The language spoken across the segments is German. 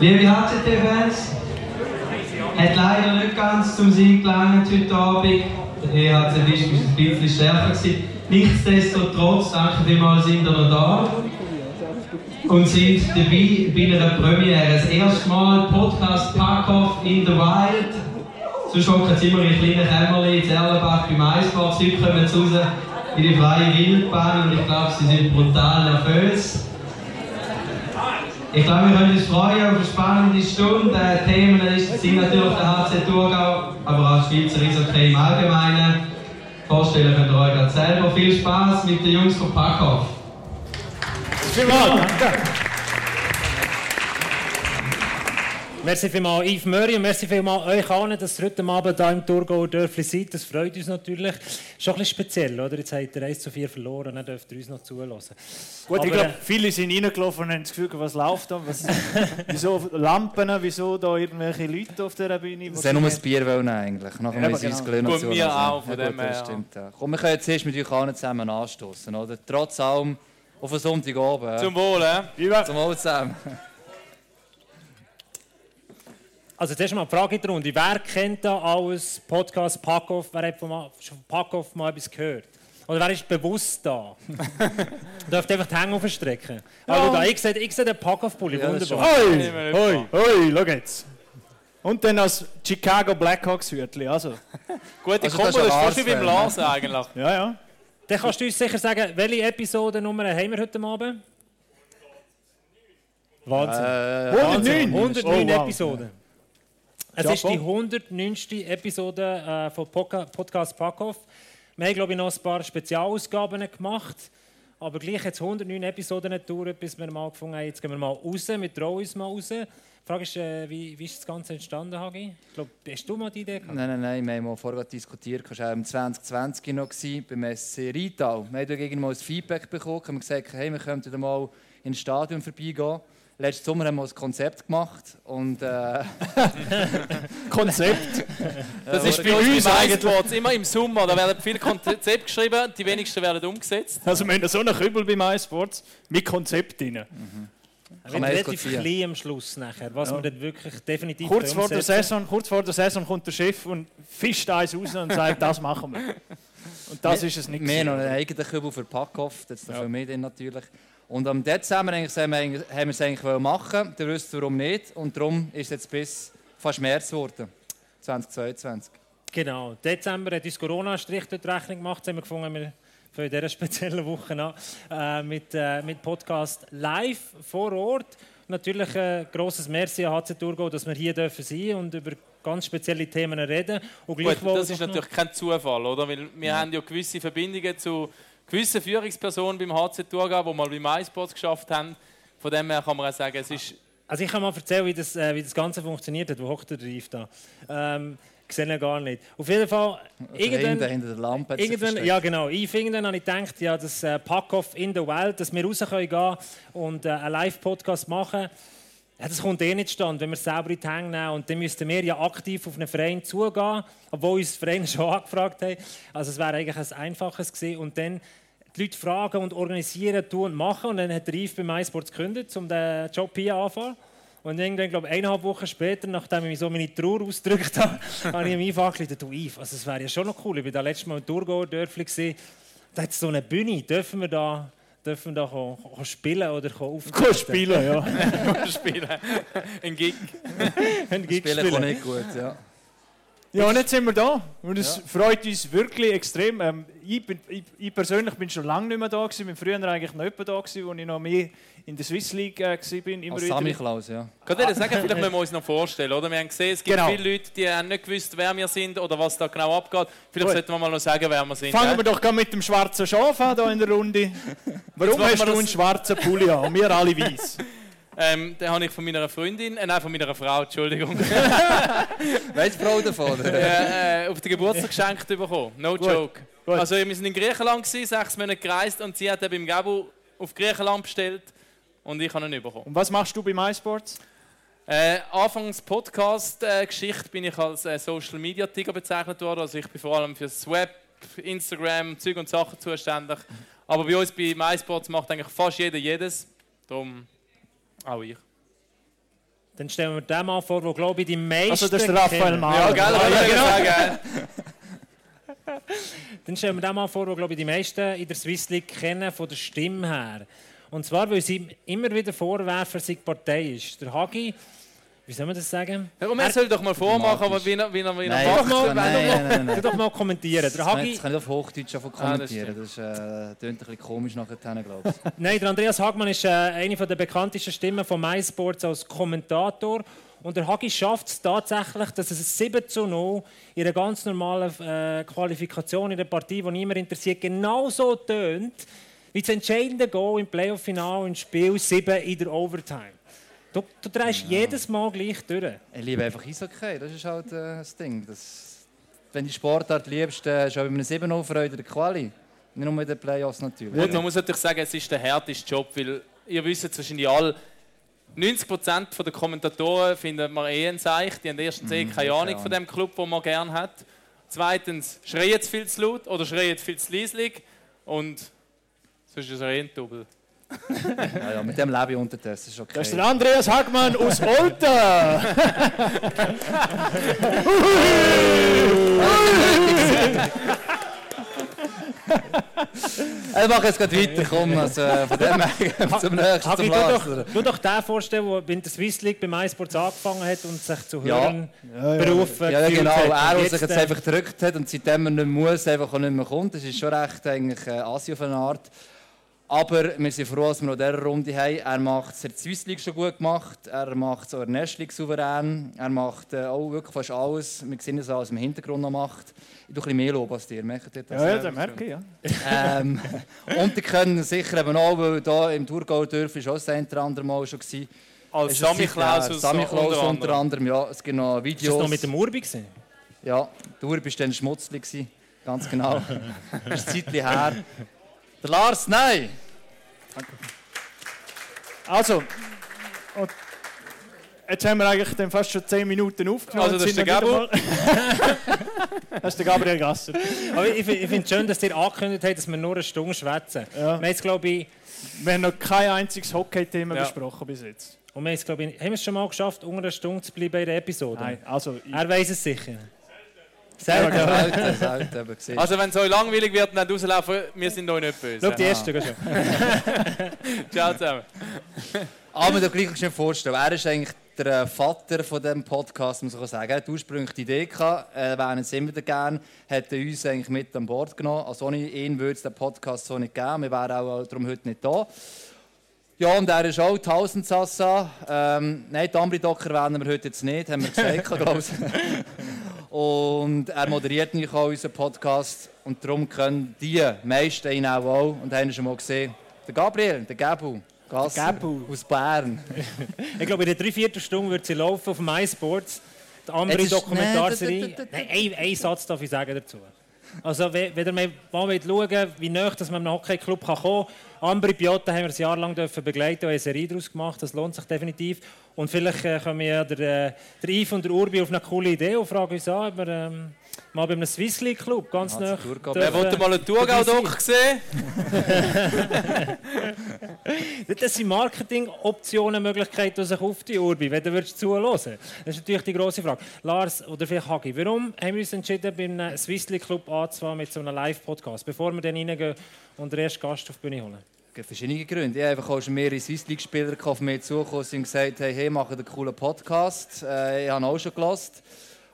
Liebe HCT-Fans, hat leider nicht ganz zum Sieg gelangt heute Abend. Der EHC Wisch war ein bisschen stärker. Gewesen. Nichtsdestotrotz, danke vielmals, sind ihr noch da und sind dabei bei einer Premiere. Das erste Mal Podcast Packoff in the Wild. Sonst hocken sie immer in kleinen Kämmerchen in Erlenbach beim Eisport. Heute kommen sie raus in die freie Wildbahn und ich glaube, sie sind brutal nervös. Ich glaube, wir können uns freuen auf eine spannende Stunde. Die Themen sind natürlich der HC Thurgau, aber auch Schweizer Eishockey im Allgemeinen. Vorstellen könnt ihr euch gerade selber. Viel Spaß mit den Jungs von Packoff. Vielmals, danke. Merci vielmals Yves Möri und merci vielmals euch allen, dass ihr heute Abend hier im Thurgauer Dörfli seid. Das freut uns natürlich. Ist schon ein bisschen speziell, oder? Jetzt habt ihr 1 zu 4 verloren, dann dürft ihr uns noch zulassen. Gut, Aber, ich glaube, äh, viele sind reingelaufen und haben das Gefühl, was läuft da? Was, wieso Lampen, wieso da irgendwelche Leute auf dieser Bühne? Sie haben nur ein Bier wollen eigentlich. Nachher Ja, müssen wir uns genau. gleich noch zulassen. auch, von ja, dem gut, das stimmt. Ja. Komm, wir können jetzt erst mit euch allen zusammen anstoßen, oder? Trotz allem auf einen Sonntagabend. Zum Wohl? Viva. Zum Wohl zusammen. Also zuerst mal die Frage in die Runde. Wer kennt da alles Podcast Packoff? Wer hat von, Packoff mal etwas gehört? Oder wer ist bewusst da? Dürft einfach die Hände aufstrecken. Also da, ich sehe, ich sehe den Packoff-Pulli, Ja, das ist wunderbar. Hoi, hoi, hoi, schau jetzt. Und dann als Chicago Blackhawks Hütli, also. Gute Also, Kombo, das das ist ist ein fast wie beim Lars-Fan, Lars eigentlich. Ja, ja. Dann kannst du uns sicher sagen, welche Episodennummer haben wir heute Abend? Wahnsinn. Äh, 109. 109 Oh, wow. Episoden. Es ist die voll. 109. Episode äh, von Podca Podcast Packoff. Wir haben, glaube ich, noch ein paar Spezialausgaben gemacht. Aber gleich jetzt 109 Episoden gedauert, bis wir mal gefunden haben, jetzt gehen wir mal raus, wir trauen uns mal raus. Die Frage ist, äh, wie, wie ist das Ganze entstanden, Hagi? Ich glaube, hast du mal die Idee gehabt? Nein, nein, nein, wir haben mal vorher diskutiert, du warst auch im 2020 noch gewesen, beim SC Rital. Wir haben dagegen mal ein Feedback bekommen, haben gesagt, hey, wir könnten mal ins Stadion vorbeigehen. Letzten Sommer haben wir ein Konzept gemacht und äh, Konzept. Das ist bei bei uns eigentlich- MySports immer im Sommer. Da werden viele Konzepte geschrieben, die wenigsten werden umgesetzt. Also wir haben so einen Kübel bei MySports mit Konzept drin. Wir man sind jetzt relativ klein am Schluss nachher, was wir dann wirklich definitiv Kurz vor, der. Saison, kurz vor der Saison kommt der Chef und fischt eins raus und sagt, das machen wir. Und das ist es nicht. wir haben noch einen eigenen Kübel für Packoff, das ist ja. für mich dann natürlich. Und am Dezember haben wir es eigentlich wollen machen, ihr wisst warum nicht. Und darum ist es jetzt bis fast März geworden, 2022. Genau. Dezember hat uns Corona Strich durch die Rechnung gemacht. Jetzt haben wir gefunden, wir fangen in dieser speziellen Woche an äh, mit, äh, mit Podcast live vor Ort. Natürlich ein grosses Merci an HC Thurgau, dass wir hier dürfen sein und über ganz spezielle Themen reden. Und Gut, das ist natürlich kein Zufall, oder? Weil wir haben ja gewisse Verbindungen zu gewissen Führungspersonen beim HC Thurgau, die mal bei MySports geschafft haben. Von dem her kann man auch sagen, es ist Also ich kann mal erzählen, wie das, äh, wie das Ganze funktioniert hat. Wo hockt der Reif da? Ähm, ich sehe ihn gar nicht. Auf jeden Fall, Hinter, irgendwann... hinter der Lampe. Irgendwann, ja genau, ich, irgendwann habe ich gedacht, ja, das äh, Pack-Off in the Wild, dass wir raus können gehen und äh, einen Live-Podcast machen. Ja, das kommt eh nicht stand, wenn wir es selber in die Hände nehmen. Und dann müssten wir ja aktiv auf einen Verein zugehen, obwohl uns Vereine schon angefragt haben. Also es wäre eigentlich ein einfaches gewesen. Und dann die Leute fragen und organisieren, tun und machen. Und dann hat der Yves bei MySports gekündigt, um den Job hier anzufangen. Und irgendwann, glaube ich, eineinhalb Wochen später, nachdem ich so meine Trauer ausgedrückt habe, habe ich ihm einfach angerufen, du Yves, also es wäre ja schon noch cool, ich war da letztes Mal im Thurgauer Dörfli, da hat es so eine Bühne, dürfen wir da, dürfen da spielen oder auftreten? Spielen, ja. spielen. Ein Gig. Ein Gig Spielen kann nicht gut, ja. Ja, und jetzt sind wir da. Und es freut uns wirklich extrem. Ähm, ich, bin, ich, ich persönlich bin schon lange nicht mehr da gewesen. Ich bin früher eigentlich noch jemand da gewesen, wo ich noch mehr in der Swiss League äh, bin. Immer Als. Sammy Klaus, ja. Kann ich dir sagen, vielleicht müssen wir uns noch vorstellen, oder? Wir haben gesehen, es gibt Genau. viele Leute, die haben nicht gewusst, wer wir sind oder was da genau abgeht. Vielleicht Gut. sollten wir mal noch sagen, wer wir sind. Fangen gell? wir doch gleich mit dem schwarzen Schaf an hier in der Runde. Warum hast wir du das- einen schwarzen Pulli an und wir alle weiß? Ähm, den habe ich von meiner Freundin, äh, nein, von meiner Frau, Entschuldigung, Weißt du Frau davon? oder? äh, äh, auf den Geburtstag geschenkt bekommen. No joke. gut. Also wir sind in Griechenland, gewesen, sechs Monate gereist und sie hat dann beim Gabu auf Griechenland bestellt und ich habe ihn bekommen. Und was machst du bei MySports? Äh, anfangs Podcast-Geschichte bin ich als äh, Social Media Tiger bezeichnet worden. Also ich bin vor allem für das Web, Instagram, Zeug und Sachen zuständig. Aber bei uns bei MySports macht eigentlich fast jeder jedes. Darum auch ich. Dann stellen wir den mal vor, wo glaube ich die meisten Also das ist der Raphael. Mahler. Ja, gell, Ja, ja, genau. sagen. Dann stellen wir den mal vor, wo glaube ich die meisten in der Swiss League kennen von der Stimme her. Und zwar, weil sie immer wieder vorwerfen, dass sie Partei ist. Der Hagi, wie soll man das sagen? Ja, und er soll doch mal vormachen, aber wie er, wie er, wie er Nein, macht. mal- nein, nein, nein, nein, Tu nein. doch mal kommentieren. Der Das kann, Hagi, das kann ich auf Hochdeutsch einfach Ah, das kommentieren. das äh, klingt ein bisschen komisch nachher, glaube ich. Nein, der Andreas Hagmann ist äh, eine der bekanntesten Stimmen von MySports als Kommentator. Und der Hagi schafft es tatsächlich, dass es 7 zu 0 in einer ganz normalen äh, Qualifikation in der Partie, die niemand interessiert, genauso tönt wie das entscheidende Goal im Playoff-Final im Spiel 7 in der Overtime. Du, du drehst jedes Mal gleich durch. Ich liebe einfach Eishockey, das ist halt äh, das Ding. Das, wenn du die Sportart liebst, äh, ist auch bei einem 7 Freude der Quali. Nicht nur in den Playoffs natürlich. Gut, man muss natürlich sagen, es ist der härteste Job, weil ihr wisst es wahrscheinlich alle, 90% der Kommentatoren finden man eh ein Seich. Die haben erstens eh keine Ahnung von dem Club, den man gerne hat. Zweitens schreien sie viel zu laut oder schreien viel zu leislich. Und sonst ist es eh ein Double. Ja, ja, mit dem lebe ich unterdessen, das ist okay. Das ist der Andreas Hagmann aus Olten. Ich mache jetzt gerade weiter, komm. Also, von dem her zum nächsten, Hagi, Lars. doch, tu doch den vorstellen, der bei der Swiss League bei MySports angefangen hat und sich zu Ja. hören berufen Ja, ja, gefühlt genau. hat. Er, der sich jetzt äh, einfach gedrückt hat und seitdem er nicht mehr muss, einfach auch nicht mehr kommt. Das ist schon recht eigentlich äh, assi auf eine Art. Aber wir sind froh, dass wir noch diese Runde haben. Er macht es in der Swiss League schon gut gemacht. Er macht es auch in der League souverän. Er macht äh, auch wirklich fast alles. Wir sehen, dass er alles im Hintergrund noch macht. Ich tue ein bisschen mehr Lob als dir. Merkt ihr das? Ja, ja, das merke ich, ja. ähm, und die können sicher eben auch, weil hier im Thurgau Dörf ist auch das eine oder andere Mal schon gewesen. Als es Sammy Klaus Sammy Klaus unter unter anderem. Ja, es gibt noch Ist das Videos. noch mit dem Urbi gewesen? Ja, der Urbi war dann schmutzlig. Ganz genau. das ist ein Zeitchen her. Der Lars, nein! Also, und jetzt haben wir eigentlich dann fast schon 10 Minuten aufgenommen. Also, das ist der einmal- das ist der Gabriel Gasser. Aber ich, ich finde es schön, dass ihr angekündigt habt, dass wir nur eine Stunde schwätzen. Ja. Wir haben jetzt, glaube ich, Wir haben noch kein einziges Hockey-Thema Ja. besprochen bis jetzt. und wir haben es, glaube ich, haben wir es schon mal geschafft, unter einer Stunde zu bleiben in der Episode. Nein, also ich, Er weiß es sicher. Selten, selten, selten. gesehen. Also wenn es euch langweilig wird, dann rauslaufen, wir sind euch nicht böse. Schau, die erste geh schon. Ciao zusammen. Aber man darf gleich schnell vorstellen, er ist eigentlich der äh, Vater von diesem Podcast, muss ich sagen. Er hat ursprünglich die Idee gehabt, äh, wären es immer wieder gerne, hat er uns eigentlich mit an Bord genommen. Also ohne ihn würde es den Podcast so nicht geben, wir wären auch darum heute nicht da. Ja, und er ist auch Tausendsassa. Ähm, nein, die Ambri-Docker erwähnen wir heute jetzt nicht, haben wir gesagt, glaube ich. Und er moderiert natürlich auch unseren Podcast und darum können die meisten ihn auch, auch und haben ihn schon mal gesehen. Der Gabriel, der Gabu, Gasser Gabu. aus Bern. Ich glaube, in der Dreiviertelstunde wird sie laufen auf MySports. Die andere Dokumentarserie. Nein, d- d- d- Nein, ein, ein Satz darf ich sagen dazu. Also, wenn ihr mal mal schauen wollt, wie nah dass man in einem Hockey-Club kommen kann, Ambri Piotta haben wir ein Jahr lang dürfen begleiten und eine Serie daraus gemacht. Das lohnt sich definitiv. Und vielleicht äh, kommen ja der, äh, der Yves und der Urbi auf eine coole Idee und fragen uns an, ob wir ähm, mal bei einem Swiss League Club ganz nah Wer wollte mal einen Thurgau-Doc sehen? Das sind Marketingoptionen, Möglichkeiten, die sich auf die Urbi, wenn du würdest zuhören Das ist natürlich die grosse Frage. Lars oder vielleicht Hagi, warum haben wir uns entschieden, beim Swiss League Club anzufangen mit so einem Live-Podcast, bevor wir dann reingehen und den ersten Gast auf die Bühne holen? Es gibt verschiedene Gründe. Ich habe einfach auch schon mehrere Swiss League-Spieler auf mich zugekommen und gesagt, hey, hey, macht einen coolen Podcast. Äh, ich habe auch schon gelost.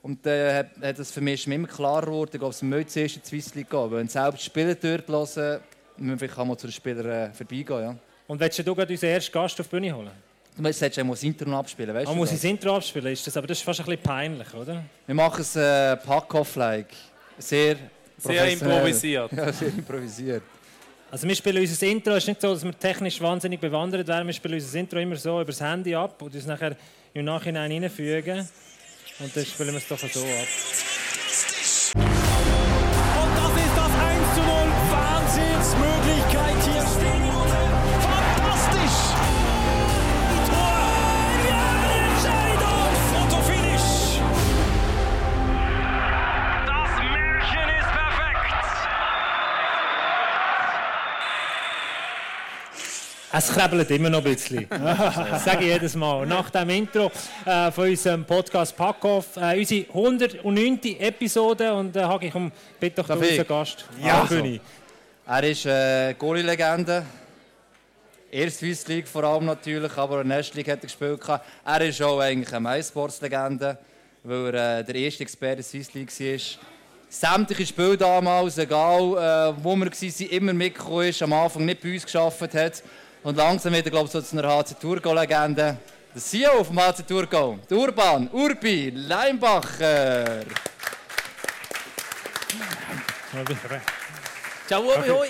Und äh, hat, hat das für mich ist mir immer klarer geworden, ich glaube, es müssen zuerst in die Swiss League gehen. Wenn selbst die Spieler dort hören, müssen wir vielleicht mal zu den Spielern äh, vorbeigehen. Ja. Und willst du gerade unseren ersten Gast auf die Bühne holen? Du solltest einmal das Intro abspielen, weißt Ah, du? muss das? Intro abspielen? Ist das, aber das ist fast ein bisschen peinlich, oder? Wir machen es äh, Pack-Off-like. Sehr, Sehr improvisiert. Ja, sehr improvisiert. Also wir spielen unser Intro, es ist nicht so, dass wir technisch wahnsinnig bewandert wären, wir spielen unser Intro immer so über das Handy ab und uns nachher im Nachhinein reinfügen. Und dann spielen wir es doch so ab. Es kribbelt immer noch ein bisschen. Das sage ich jedes Mal. Nach dem Intro äh, von unserem Podcast Packoff, äh, unsere 109. Episode. Und äh, Hagi, komm, bitte doch unseren Gast. Ja. Bühne. Er ist äh, Goalie-Legende. Erst Swiss League vor allem natürlich, aber in der National League hat er gespielt. gehabt. Er ist auch eigentlich eine MySports-Legende, weil er äh, der erste Experte der Swiss League war. Sämtliche Spiele damals, egal äh, wo wir waren, immer mitgekommen ist, am Anfang nicht bei uns geschafft hat. Und langsam wird er, glaube ich, so zu einer HC Tourgo-Legende. Der CEO vom HC Tourgo, der Urban, Urbi, Leinbacher. Ciao, Uri, hoi.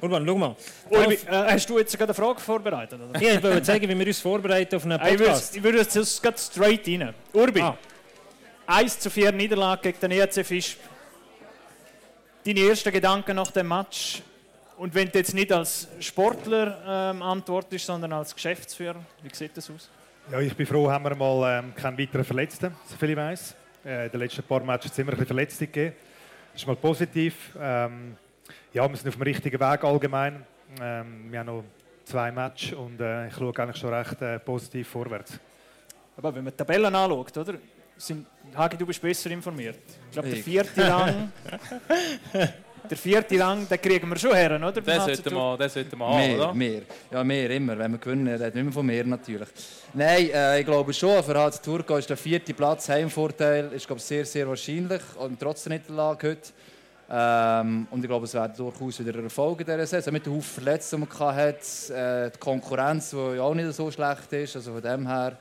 Urban, schau mal. Ulvi, äh, hast du jetzt gerade eine Frage vorbereitet? Oder? Ich wollte zeigen, wie wir uns vorbereiten auf einen ich würde Podcast. ich würde jetzt gerade straight rein. Urbi, Ah. 1 zu 4 Niederlage gegen den ERC Fisch. Deine ersten Gedanken nach dem Match? Und wenn du jetzt nicht als Sportler ähm, antwortest, sondern als Geschäftsführer, wie sieht das aus? Ja, ich bin froh, haben wir mal ähm, keinen weiteren Verletzten, soviel ich weiß. Äh, in den letzten paar Matches hat es immer ein bisschen Verletzte gegeben. Das ist mal positiv. Ähm, ja, wir sind auf dem richtigen Weg allgemein. Ähm, wir haben noch zwei Matches und äh, ich schaue eigentlich schon recht äh, positiv vorwärts. Aber wenn man die Tabellen anschaut, oder? Sind, Hagi, du bist besser informiert. Ich glaube, der vierte Rang, der vierte Rang, den kriegen wir schon her, oder? Den HC sollten wir, den sollten wir haben, Mehr, oder? mehr. Ja, mehr immer. Wenn wir gewinnen, reden wir immer von mehr natürlich. Nein, äh, ich glaube schon, für HC Turco ist der vierte Platz Heimvorteil ist, glaube ich, sehr, sehr wahrscheinlich. Und trotz der Niederlage heute. Ähm, und ich glaube, es werden durchaus wieder Erfolge dieser Saison. Mit den Haufen Verletzten, die man hatte, äh, die Konkurrenz, die ja auch nicht so schlecht ist. Also von dem her.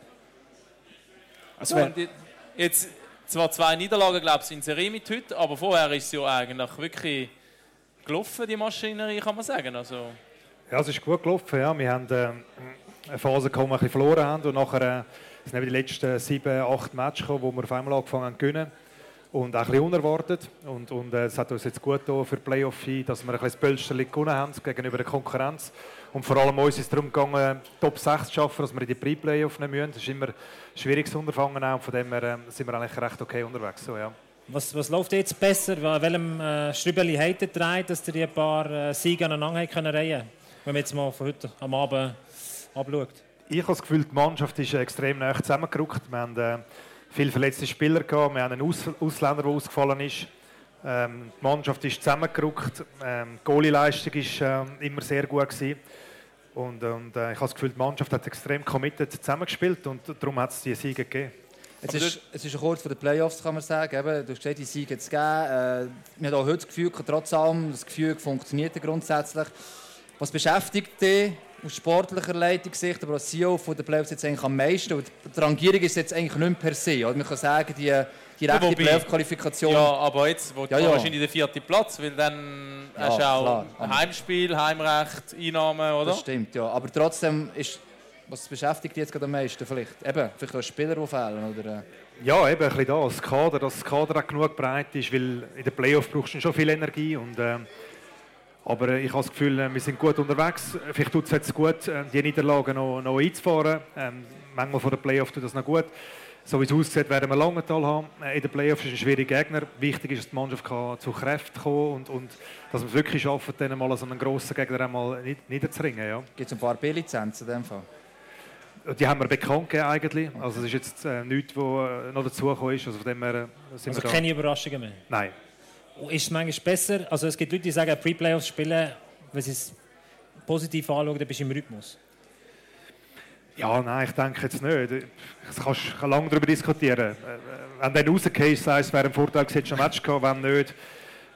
Also, Ja, jetzt zwar zwei Niederlagen, glaube ich, in Serie mit heute, aber vorher ist es ja eigentlich wirklich gelaufen, die Maschinerie, kann man sagen. Also, Ja, es ist gut gelaufen. Ja. Wir haben ähm, eine Phase gekommen, wo wir ein bisschen verloren haben. Und nachher äh, sind eben die letzten sieben, acht Matches gekommen, wo wir auf einmal angefangen haben zu gewinnen. Und auch ein bisschen unerwartet. Und, und äh, es hat uns jetzt gut getan für die Playoff hin, dass wir ein bisschen das gewonnen haben gegenüber der Konkurrenz. Und vor allem uns ist es darum gegangen, Top 6 zu schaffen, dass wir in die Pre-Playoff nehmen müssen. Das ist immer ein schwieriges Unterfangen. Auch. Und von dem her äh, sind wir eigentlich recht okay unterwegs. So, ja. Was, was läuft jetzt besser? An welchem äh, Strübeli habt ihr drei, dass ihr die ein paar äh, Siege aneinander können reihen Wenn man jetzt mal von heute am Abend abschaut. Ich habe das Gefühl, die Mannschaft ist extrem nah zusammengerückt. Wir haben äh, viele verletzte Spieler gehabt. Wir haben einen Aus Ausländer, der ausgefallen ist. Ähm, die Mannschaft ist zusammengerückt. Ähm, die Goalie-Leistung war ähm, immer sehr gut. Gewesen. Und, und äh, ich habe das Gefühl, die Mannschaft hat extrem committed zusammengespielt und darum hat es die Siege gegeben. Es ist, es ist kurz vor den Playoffs, kann man sagen. Eben, du hast gesagt, die Siege zu geben. Äh, wir haben auch heute das Gefühl, trotz allem, das Gefühl funktioniert grundsätzlich. Was beschäftigt dich aus sportlicher Leitungssicht, aber als CEO den Playoffs jetzt eigentlich am meisten? Die Rangierung ist jetzt eigentlich nicht per se. Oder? Man kann sagen, die, rechte wobei- Playoff-Qualifikation. ja, aber jetzt wo Ja, ja, ja. wahrscheinlich der vierte Platz, weil dann Ja, hast du auch klar. ein Heimspiel, Heimrecht, Einnahmen, oder? Das stimmt, ja. Aber trotzdem ist, was beschäftigt dich jetzt gerade am meisten? Vielleicht, eben, vielleicht auch Spieler, die fehlen. Oder, äh, Ja, eben ein bisschen das Kader, dass das Kader auch genug breit ist, weil in den Playoffs brauchst du schon viel Energie. Und, ähm, aber äh, ich habe das Gefühl, äh, wir sind gut unterwegs. Vielleicht tut es jetzt gut, äh, die Niederlagen noch, noch einzufahren. Ähm, manchmal vor den Playoffs tut das noch gut. So wie es aussieht, werden wir Langenthal haben. Äh, In den Playoffs ist es ein schwieriger Gegner. Wichtig ist, dass die Mannschaft kann zu Kräften kommen und, und dass wir es wirklich schaffen, dann mal so einen grossen Gegner einmal nied- niederzuringen. Ja. Gibt es ein paar B-Lizenzen in dem Fall? Die haben wir bekannt gegeben eigentlich. Also es ist jetzt äh, nichts, was äh, noch dazugekommen ist. Also von dem her äh, sind Also wir da. keine Überraschungen mehr. Nein. Ist es manchmal besser? Also es gibt Leute, die sagen, Pre-Playoffs spielen, wenn sie es positiv anschauen, dann bist du im Rhythmus. Ja, nein, ich denke jetzt nicht. Das kannst du lange darüber diskutieren. Äh, Wenn dann rausgehst, sagst es wäre ein Vorteil, hättest du ein Match gehabt, wenn nicht.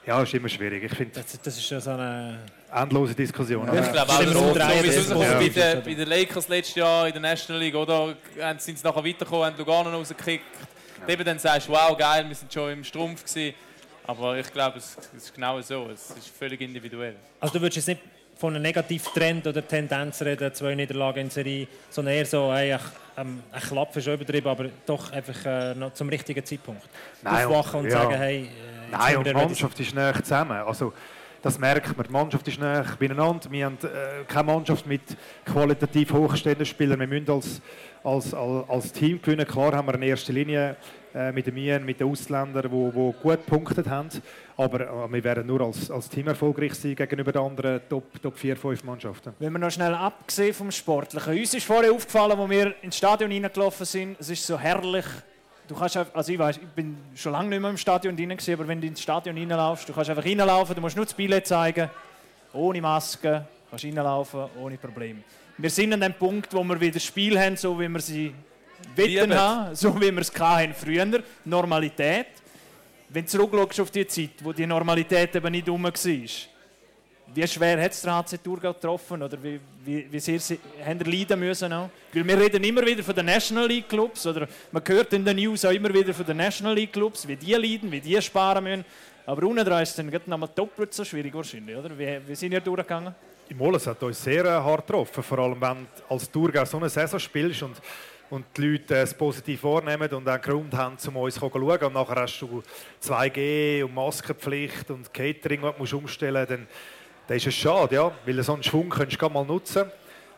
Ja, ist immer schwierig. Ich finde, Das, das ist ja so eine... endlose Diskussion. Ich glaube auch, so, wie es positiv bei, den, bei den Lakers letztes Jahr in der National League, oder? Sind sie nachher weitergekommen, haben Lugano rausgekickt. Eben dann sagst du, wow, geil, wir sind schon im Strumpf gewesen. Aber ich glaube, es, es ist genau so. Es ist völlig individuell. Also du würdest jetzt nicht von einem Negativtrend oder Tendenz reden, zwei Niederlagen in Serie, sondern eher so, ach, ähm, ein Klapp ist übertrieben, aber doch einfach äh, noch zum richtigen Zeitpunkt. Nein, Aufwachen und ja. sagen, hey, äh, Nein, und die. Mannschaft ist näher zusammen. Also, das merkt man. Die Mannschaft ist näher beieinander. Wir haben äh, keine Mannschaft mit qualitativ hochstehenden Spielern. Wir müssen als, als, als, als Team gewinnen. Klar haben wir in erster Linie äh, mit den Mien, mit den Ausländern, die gut gepunktet haben. Aber äh, wir werden nur als, als Team erfolgreich sein gegenüber den anderen Top, Top 4, 5 Mannschaften. Wenn wir noch schnell abgesehen vom Sportlichen. Uns ist vorher aufgefallen, als wir ins Stadion reingelaufen sind, es ist so herrlich. Du kannst einfach, also ich weiß, ich bin schon lange nicht mehr im Stadion drin aber wenn du ins Stadion reinlaufst, du kannst einfach reinlaufen, du musst nur das Billett zeigen, ohne Maske, kannst reinlaufen, ohne Probleme. Wir sind an dem Punkt, wo wir wieder Spiel haben, so wie wir sie wollen haben, so wie wir es hatten früher, Normalität. Wenn du zurückschaust auf die Zeit, wo die Normalität eben nicht rum war, wie schwer hat es der HC Thurgau getroffen? Oder wie, wie, wie sehr sie, haben ihr leiden müssen? Weil wir reden immer wieder von den National League Clubs, oder man hört in den News auch immer wieder von den National League Clubs, wie die leiden, wie die sparen müssen. Aber unten dran ist es dann gerade noch mal doppelt so schwierig wahrscheinlich, oder? Wie, wie sind ihr durchgegangen? Im Moles hat uns sehr äh, hart getroffen, vor allem wenn du als Thurgau so eine Saison spielst und, und die Leute äh, es positiv wahrnehmen und einen Grund haben, um uns zu schauen. Und nachher hast du 2G und Maskenpflicht und Catering, das du umstellen musst, dann, dann ist es schade, ja, weil so einen Schwung kannst du mal nutzen.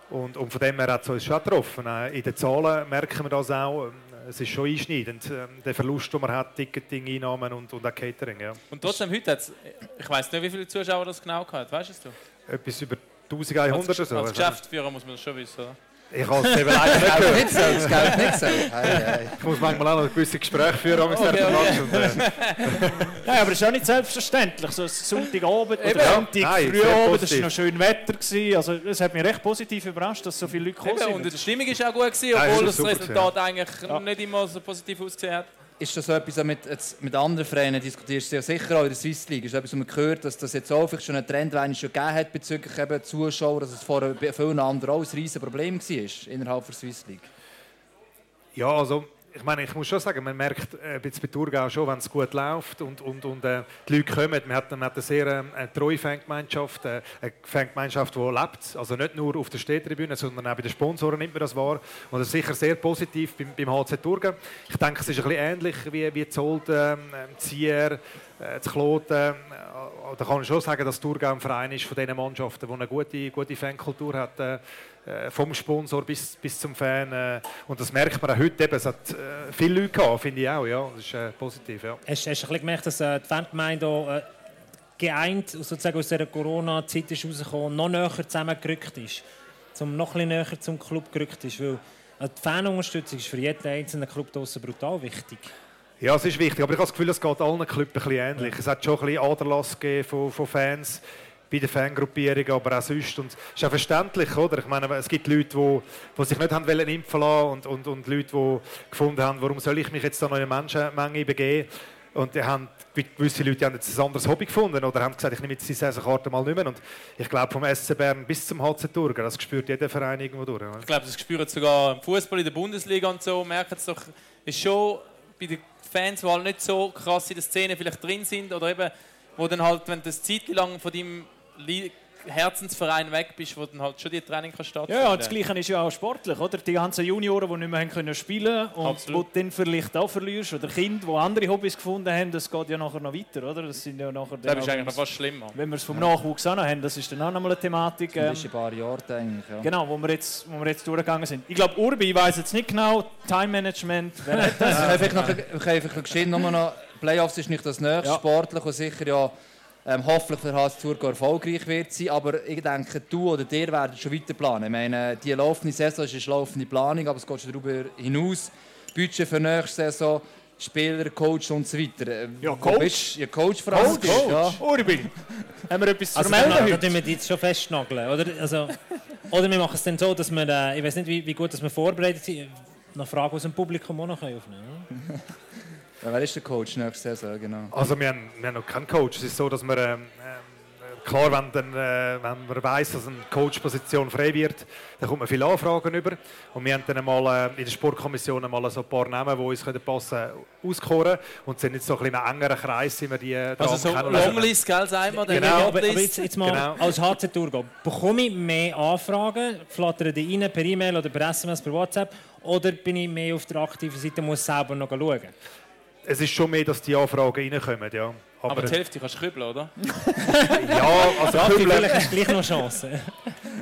Und, und von dem her hat es uns schon getroffen. Äh, In den Zahlen merken wir das auch. Ähm, Es ist schon einschneidend, ähm, der Verlust, den man hat, Ticketing, Einnahmen und, und auch Catering. Ja. Und trotzdem, heute hat ich weiß nicht, wie viele Zuschauer das genau gehabt weißt du es? Etwas über 1100 oder so. als Geschäftsführer muss man das schon wissen, oder? Ich habe es eben leider nicht so, das geht nicht so. Ich muss manchmal auch noch gewisse Gespräche führen am Okay, okay, Nein, aber es ist auch nicht selbstverständlich. So ein Sonntagabend oder Sonntag Nein, früh sehr Abend, es war noch schön Wetter. Gewesen. Also, es hat mich recht positiv überrascht, dass so viele Leute gekommen Eben, und sind. die Stimmung war auch gut, gewesen, obwohl das super Resultat eigentlich Ja. nicht immer so positiv ausgesehen hat. Ist das etwas, mit, mit anderen Vereinen diskutierst du ja sicher auch in der Swiss League? Ist das etwas, was man gehört, dass das jetzt auch vielleicht schon einen Trend einen schon gegeben hat bezüglich eben Zuschauer, dass es vorher bei vielen anderen auch ein riesen Problem war innerhalb der Swiss League? ja, also ich meine, ich muss schon sagen, man merkt äh, bei Thurgau schon, wenn es gut läuft und, und, und äh, die Leute kommen. Man hat, man hat eine sehr äh, treue Fangemeinschaft, äh, eine Fangemeinschaft, die lebt. Also nicht nur auf der Städtetribüne, sondern auch bei den Sponsoren nimmt man das wahr. Und das ist sicher sehr positiv beim, beim HC Thurgau. Ich denke, es ist ein bisschen ähnlich wie, wie Zolt, ähm, Zier, äh, Kloten. Äh, da kann ich schon sagen, dass Thurgau ein Verein ist von diesen Mannschaften, die eine gute, gute Fankultur hat. Äh, vom Sponsor bis, bis zum Fan. Äh, und das merkt man auch heute. Eben, es hat äh, viele Leute gehabt, finde ich auch. Ja. Das ist positiv. Ja. Hast, hast du ein bisschen gemerkt, dass die Fangemeinde geeint sozusagen aus dieser Corona-Zeit ist rausgekommen noch näher zusammengerückt ist? Zum, noch ein bisschen näher zum Club gerückt ist? Weil die Fanunterstützung ist für jeden einzelnen Club draussen brutal wichtig. ja, es ist wichtig. Aber ich habe das Gefühl, es geht allen Clubs ein bisschen ähnlich. Es hat schon ein bisschen Aderlass gegeben von, von Fans bei den Fangruppierungen, aber auch sonst. Und es ist auch verständlich, oder? Ich meine, es gibt Leute, die, sich nicht haben impfen lassen und, und, und Leute, die gefunden haben, warum soll ich mich jetzt da noch in eine Menschenmenge begeben? Und die haben, gewisse Leute haben jetzt ein anderes Hobby gefunden oder haben gesagt, ich nehme jetzt die Saisonkarte mal nicht mehr. Und ich glaube, vom SC Bern bis zum HC Thurgau, das spürt jeder Verein irgendwo durch. oder? Ich glaube, das spüren sogar im Fußball in der Bundesliga und so. Merken es doch, ist schon bei den Fans, die halt nicht so krass in der Szene vielleicht drin sind oder eben, wo dann halt, wenn eine Zeit lang von deinem Herzensverein weg bist, wo dann halt schon die Training kann Ja, stattfinden ja, das Gleiche ist ja auch sportlich, oder? Die ganzen Junioren, die nicht mehr haben können spielen und Absolut. wo du dann vielleicht auch verlierst, oder Kinder, die andere Hobbys gefunden haben, das geht ja nachher noch weiter, oder? Das sind ja nachher Das ist eigentlich noch fast schlimmer. wenn wir es vom Nachwuchs auch noch haben, das ist dann auch nochmal eine Thematik. Das Ähm, ist ein paar Jahre eigentlich. Ja. genau, wo wir, jetzt, wo wir jetzt durchgegangen sind. Ich glaube, Urbi, ich weiß jetzt nicht genau, Time Management, wer hat das? Ich kann einfach noch, ich kann einfach noch geschehen, nur noch Playoffs ist nicht das nächste Ja. sportlich und sicher ja ähm, hoffentlich HSC Thurgau erfolgreich wird sein, aber ich denke, du oder dir werden schon weiter planen. Ich meine, die laufende Saison ist eine laufende Planung, aber es geht schon darüber hinaus. Budget für nächste Saison, Spieler, Coach und so weiter. Äh, Ja, Coach. Ja, Coach vor allem. Coach, Ja. Urbi, haben wir etwas zu Also melden heute? tun wir die jetzt schon festnageln, oder? Also, oder wir machen es dann so, dass wir, äh, ich weiß nicht, wie, wie gut dass wir vorbereitet sind, noch Fragen aus dem Publikum auch noch aufnehmen können. Ja, wer ist der Coach nächste Saison? Genau. Also wir haben, wir haben noch keinen Coach. Es ist so, dass wir ähm, ähm, klar, wenn, dann, äh, wenn man weiß, dass eine Coach-Position frei wird, dann kommt man viele Anfragen über. Und wir haben dann mal äh, in der Sportkommission mal so ein paar Namen, die uns können passen, auskoren. Und sind jetzt so ein bisschen in einem engeren Kreis, sind wir die äh, Also so Longlist, gell, sagen wir, dann Genau, aber, aber jetzt, jetzt mal Genau. als HC Thurgau, bekomme ich mehr Anfragen, flattern die rein per E-Mail oder per SMS, per WhatsApp, oder bin ich mehr auf der aktiven Seite und muss selber noch schauen? Es ist schon mehr, dass die Anfragen reinkommen, ja. Aber, Aber, die Hälfte kannst du kübeln, oder? ja, also Kübeln- vielleicht hast du gleich noch Chancen.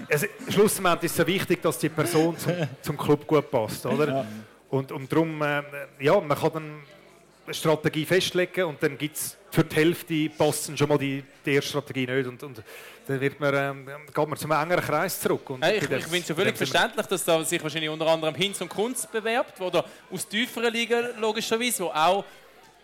es, schlussendlich ist es so wichtig, dass die Person zum, zum Club gut passt, oder? Und, und darum, äh, ja, man kann dann Strategie festlegen und dann gibt es für die Hälfte passen schon mal die, die erste Strategie nicht und, und dann wird man, ähm, geht man zum engeren Kreis zurück. Und Hey, ich ich finde es ja völlig verständlich, dass da sich wahrscheinlich unter anderem Hinz und Kunst bewerbt, oder aus tieferen Ligen logischerweise, wo auch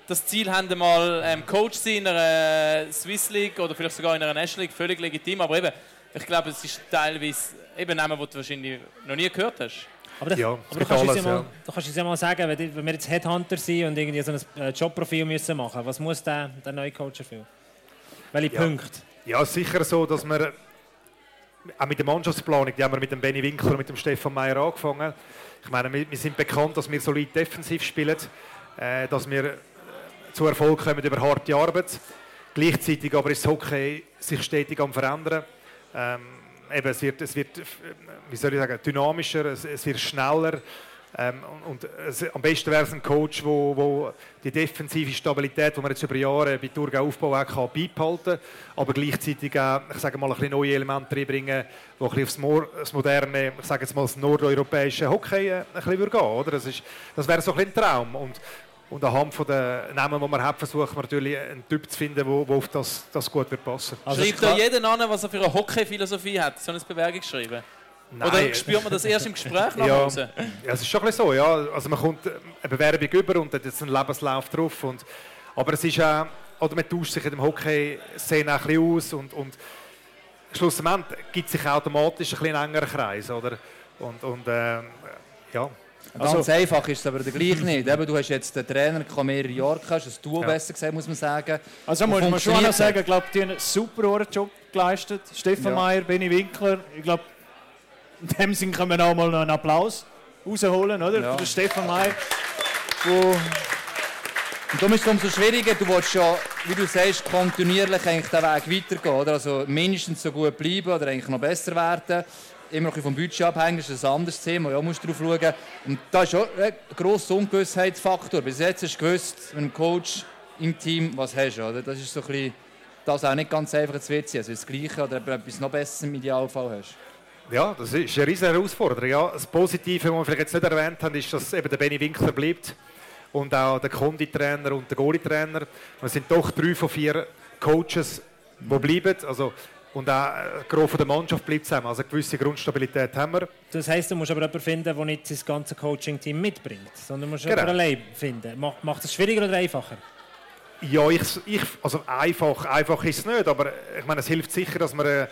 das Ziel haben, mal ähm, Coach zu sein in einer äh, Swiss League oder vielleicht sogar in einer National League, völlig legitim. Aber eben, ich glaube, es ist teilweise eben Namen, die du wahrscheinlich noch nie gehört hast. Aber, das, Ja, aber du, kannst alles, ja mal, du kannst uns ja mal sagen, wenn, wenn wir jetzt Headhunter sind und irgendwie so ein äh, Jobprofil müssen machen was muss der, der neue Coach erfüllen? Welche Ja. Punkte? Ja, sicher so, dass wir auch mit der Mannschaftsplanung, die haben wir mit dem Benny Winkler und mit dem Stefan Meyer angefangen. Ich meine, wir, wir sind bekannt, dass wir solid defensiv spielen, äh, dass wir äh, zu Erfolg kommen über harte Arbeit. Gleichzeitig aber ist das Hockey sich stetig am verändern. Ähm, eben, es wird, es wird, wie soll ich sagen, dynamischer, es, es wird schneller. Ähm, und es, am besten wäre es ein Coach, wo, wo die defensive Stabilität, die man jetzt über Jahre bei Thurgau aufbauen kann, beibehalten aber gleichzeitig auch, ich sage mal, ein bisschen neue Elemente reinbringen, die ein bisschen aufs das moderne, ich sage jetzt mal, das nordeuropäische Hockey äh, ein bisschen gehen oder? Das, das wäre so ein, ein Traum. Und, und anhand von den Namen, die man hat, versuchen wir natürlich einen Typ zu finden, der auf das, das gut wird passen Also Schreibt da jeder an, was er für eine Hockey-Philosophie hat, so eine Bewerbung geschrieben? Oder spürt man das erst im Gespräch nach ja, Hause? ja, es ist schon ein bisschen so, ja. Also man kommt äh, eine Bewerbung über und hat jetzt einen Lebenslauf drauf. Und, aber es ist auch, oder man tauscht sich in dem Hockey-Szene auch ein bisschen aus und, und schlussendlich gibt sich automatisch ein bisschen engerer Kreis, oder? Und, und ähm, ja. Ganz einfach ist es aber gleich nicht. Eben, du hast jetzt den Trainer der mehrere Jahre hast ein Duo Ja. besser gesagt, muss man sagen. Also muss man schon noch sagen, ich glaube, die haben einen super Job geleistet. Stefan Ja. Mayer, Benny Winkler. Ich glaube, in dem Sinn können wir auch mal einen Applaus rausholen, oder? Ja. Für Stefan Mayer, wo Und darum ist es umso schwieriger, du willst ja, wie du sagst, kontinuierlich eigentlich den Weg weitergehen. Oder? Also mindestens so gut bleiben oder eigentlich noch besser werden. Immer noch vom Budget abhängig, das ist ein anderes Thema, ja, musst drauf schauen. Und da ist schon ein grosser Ungewissheitsfaktor. Bis jetzt hast du gewusst, mit dem Coach im Team, was hast du. Oder? Das ist so ein bisschen, das auch nicht ganz einfach zu WC. Also das Gleiche oder etwas noch besser im Idealfall hast. Ja, das ist eine riesige Herausforderung. Ja, das Positive, was wir vielleicht jetzt nicht erwähnt haben, ist, dass eben der Benny Winkler bleibt und auch der Konditrainer und der Goalie-Trainer. Es sind doch drei von vier Coaches, die bleiben. Also, und auch ein Groß der Mannschaft bleibt zusammen. Also eine gewisse Grundstabilität haben wir. Das heisst, du musst aber jemanden finden, der nicht sein ganzes Coaching-Team mitbringt, sondern du musst Genau. jemanden allein finden. Macht, macht es schwieriger oder einfacher? Ja, ich, ich, also einfach, einfach ist es nicht, aber ich meine, es hilft sicher, dass man, äh,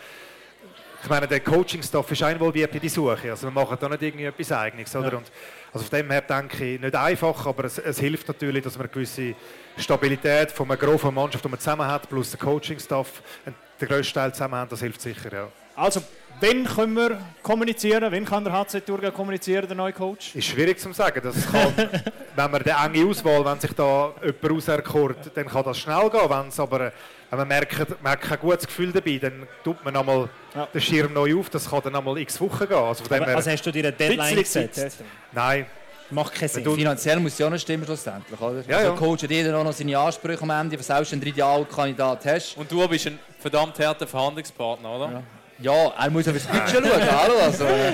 ich meine, der Coaching-Staff ist involviert in die Suche, also wir machen da nicht irgendwie etwas Eigenes, oder? Und, also von dem her denke ich, nicht einfach, aber es, es hilft natürlich, dass man eine gewisse Stabilität von einer großen Mannschaft, die man zusammen hat, plus der Coaching-Staff, äh, den grössten Teil zusammen haben, das hilft sicher, ja. Also, wann können wir kommunizieren? Wann kann der HC Thurgau kommunizieren, der neue Coach? Ist schwierig zu sagen. Das kann, wenn man die enge Auswahl, wenn sich da jemand auserkort, dann kann das schnell gehen. Wenn es aber, wenn man merkt, man hat kein gutes Gefühl dabei, dann tut man einmal Ja. den Schirm neu auf. Das kann dann einmal x Wochen gehen. Also Aber, also hast du dir eine Deadline gesetzt? nein, Macht keinen Sinn. Du- Finanziell muss es ja auch noch stimmen schlussendlich, oder? Ja, also ja. der Coach hat jeder auch noch seine Ansprüche am Ende, was selbst einen Idealkandidat hast. Und du bist ein verdammt harter Verhandlungspartner, oder? Ja, er muss auf das Budget schauen, hallo, also... äh,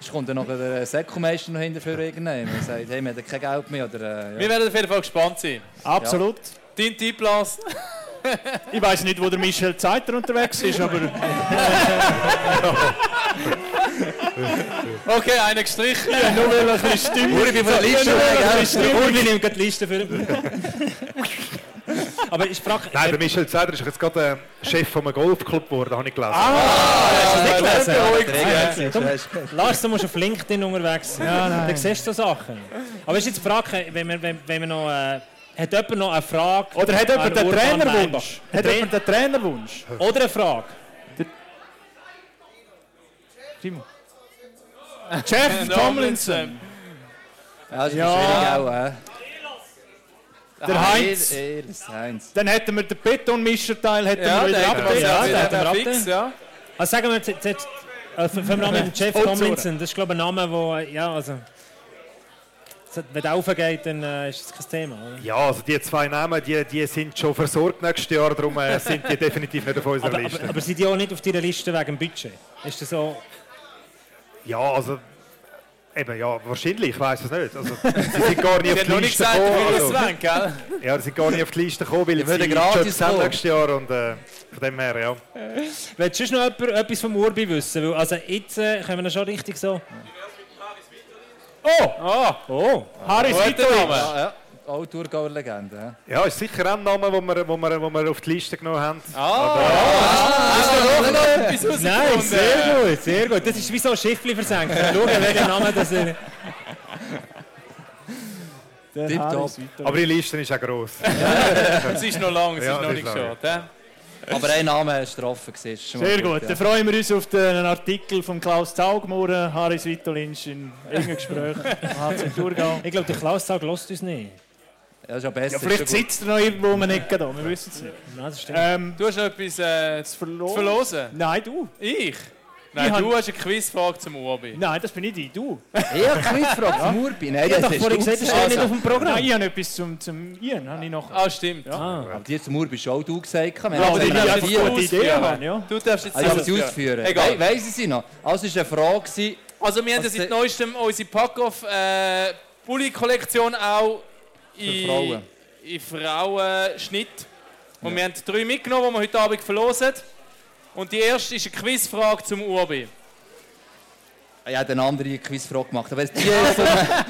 Es kommt dann noch der Sekkumeister noch hinterher irgendwann und sagt, hey, wir haben kein Geld mehr, oder... Äh, ja. Wir werden auf jeden Fall gespannt sein. Absolut. Dein Tipp, Lars? Ich weiß nicht, wo der Michel Zeiter unterwegs ist, aber Okay, einer gestrichen. nur weil er ein bisschen Stimme Uri, bin von der Liste weg, Urbi nimmt gerade die Liste für Aber ich frage... nein, der Michel Zeder ist jetzt gerade äh, Chef von einem Golfclub geworden, habe ich gelesen. Lars, du musst auf LinkedIn unterwegs sein. Ja, nein. Dann siehst du so Sachen. Aber ist jetzt die Frage, wenn wir, wenn, wenn wir noch... Äh, hat jemand noch eine Frage? Oder hat jemand Urban Trainerwunsch? Hat Tra- jemand den Trainerwunsch? Oder eine Frage? Timo. Jeff Tomlinson. Ja, das ist Ja. schwierig auch, äh. Der Heinz. Er, er, das Heinz. Dann hätten wir den Betonmischerteil hätten Ja, wir wieder der ja, der der er fix, ja. Also sagen wir jetzt, äh, fangen wir an mit dem Jeff. Tomlinson. Das ist glaube ich ein Name, wo ja also wenn der aufgeht, dann äh, ist das kein Thema. Oder? Ja, also die zwei Namen, die, die sind schon versorgt nächstes Jahr, darum äh, sind die definitiv nicht auf unserer Aber, Liste. aber, aber sind die auch nicht auf deiner Liste wegen dem Budget? Ist das so? Ja, also eben, ja, wahrscheinlich, ich weiß es nicht. Also, sie sind gar nicht Ich auf die nicht Liste gesagt, wie gekommen. wir es Also, wollen, gell? ja, sie sind gar nicht auf die Liste gekommen, weil Jobs gratis haben kommen. nächstes Jahr und äh, von dem her, ja. Willst du noch etwas vom Urbi wissen? Weil, also jetzt äh, können wir schon richtig so... Oh, Ah, Oh! Harris guter Vitovic. Name. Ja, ja. Auch Thurgauer Legende. Ja. Ja, ist sicher ein Name, den wir, wo wir, wo wir auf die Liste genommen haben. Ah, hast du doch noch etwas Nein, sehr gut, sehr gut. Das ist wie so ein Schiffli versenken. Schauen, welchen Namen das ist. Der Tipptopp. Aber die Liste ist auch gross. Es ist noch lang, es Ja, ist noch nicht ist hä? Aber ein Name ist mal Sehr gut. ja. Dann freuen wir uns auf den Artikel von Klaus Zaugmohren, Harris Vitolinsch in engen Gespräch am HC Thurgau. Ich glaube, der Klaus sagt, lässt uns nicht. Ja, ist ja besser. Ja, vielleicht gut. sitzt er noch irgendwo um eine Ecke da, wir wissen es nicht. Nein, das stimmt. Ähm, Du hast noch etwas äh, zu verloren? verlosen? Nein, du. Ich? Nein, Ich du hast eine Quizfrage zum Urbi. Nein, das bin nicht ich, du. Ja, Quizfrage zum Urbi. Nein, Ich das habe doch ist vorhin gesagt, das steht nicht auf dem Programm. Nein, ich habe etwas zum, zum Ian, habe ich noch. Ah, stimmt. Ah. Aber die zum Urbi hast auch du gesagt. Ja, aber die haben jetzt eine gute Idee ja. Du darfst jetzt Also, selber sie ausführen. Egal. We weiss ich sie noch. Also, es war eine Frage. Also wir haben ja seit de- neuestem unsere Packoff äh, Bulli-Kollektion auch in Frauen. in Frauenschnitt. Und wir haben drei mitgenommen, die wir heute Abend verlosen. Und die erste ist eine Quizfrage zum Urbi. Ich habe eine andere Quizfrage gemacht. Aber die ist vom,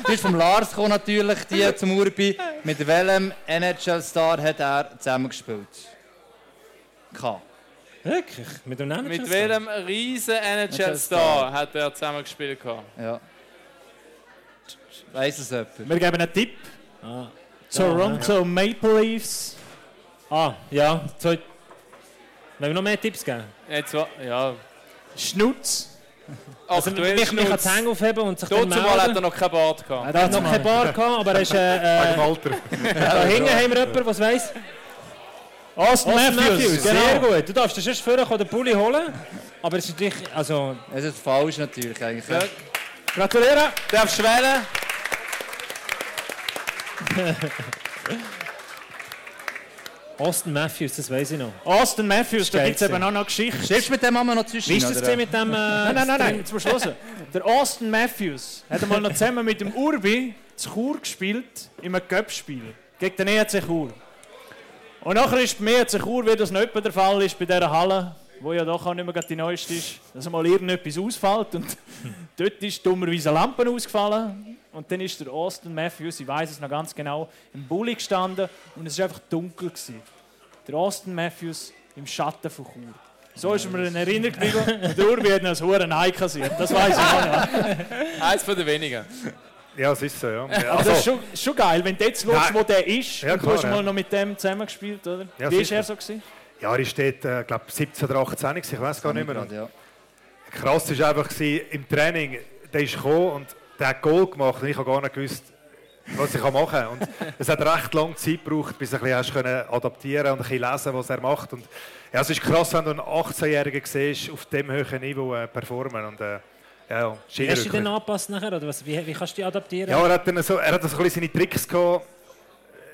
die ist vom Lars gekommen, natürlich, die zum Urbi. Mit welchem NHL-Star hat er zusammengespielt? K. Wirklich? Mit dem Namen? Mit welchem riesen NHL-Star hat er zusammengespielt? Ja. Weiss es jemand? Wir geben einen Tipp. Ah. Toronto Maple Leafs. Ah, ja. Zwei. Wollen wir noch mehr Tipps geben? Jetzt, ja, Schnutz. Also, aktuell mich, mich kann die. Hänge aufheben und sich dann Dazu mal hat er noch keinen Bart gehabt. Er hat noch kein Bar gehabt, aber er ist... Äh, äh, Alter. da hinten haben wir jemanden, was weiss? Austin, Austin Matthews. Matthews. Genau. Sehr gut. Du darfst den erst vorher den Pulli holen. Aber es ist natürlich... Also, Es ist falsch natürlich eigentlich. Ja. Gratuliere. Darfst du wählen? Austin Matthews, das weiß ich noch. Austin Matthews, da gibt es eben auch noch Geschichten. Stirbst du mit dem Mama noch zwischen? Wie ist das mit dem... Äh, Nein, nein, nein, nein, jetzt musst du hören. Der Austin Matthews hat einmal noch zusammen mit dem Urbi zu Chur gespielt, in einem Cup-Spiel gegen den EHC Chur. Und nachher ist beim EHC Chur, wie das nicht etwa der Fall ist, bei dieser Halle, wo ja doch auch nicht mehr die neueste ist, dass mal irgendetwas ausfällt und dort ist dummerweise eine Lampe ausgefallen. Und dann ist der Austin Matthews, ich weiß es noch ganz genau, im Bulli gestanden und es war einfach dunkel. Gewesen. Der Austin Matthews im Schatten von Chur. So ist mir in Erinnerung geblieben. Der Urbi hat noch ein hohes Nein kassiert. Das weiß ich auch noch. Eins von den wenigen. Ja, es ist so, ja. ja Aber das ist also, schon, schon geil, wenn du jetzt schaust, wo der ist. Ja, und du klar, hast ja. mal noch mit dem zusammengespielt, oder? Ja, Wie war er so? Gewesen? ja, er steht, äh, glaube 17 oder 18, gewesen, ich weiß gar nicht mehr. Krass war einfach gewesen, im Training, der ist gekommen und der hat Goal gemacht und ich habe gar nicht gewusst, was ich machen kann. Und es hat recht lange Zeit gebraucht, bis du ein bisschen adaptieren und ein bisschen lesen, was er macht. Und ja, es ist krass, wenn du einen 18-Jährigen siehst, auf dem hohen Niveau äh, performen. Und, äh, ja, Hast du dann angepasst nachher? Oder was, wie, wie kannst du dich adaptieren? Ja, er hat, dann so, er hat so ein bisschen seine Tricks gehabt.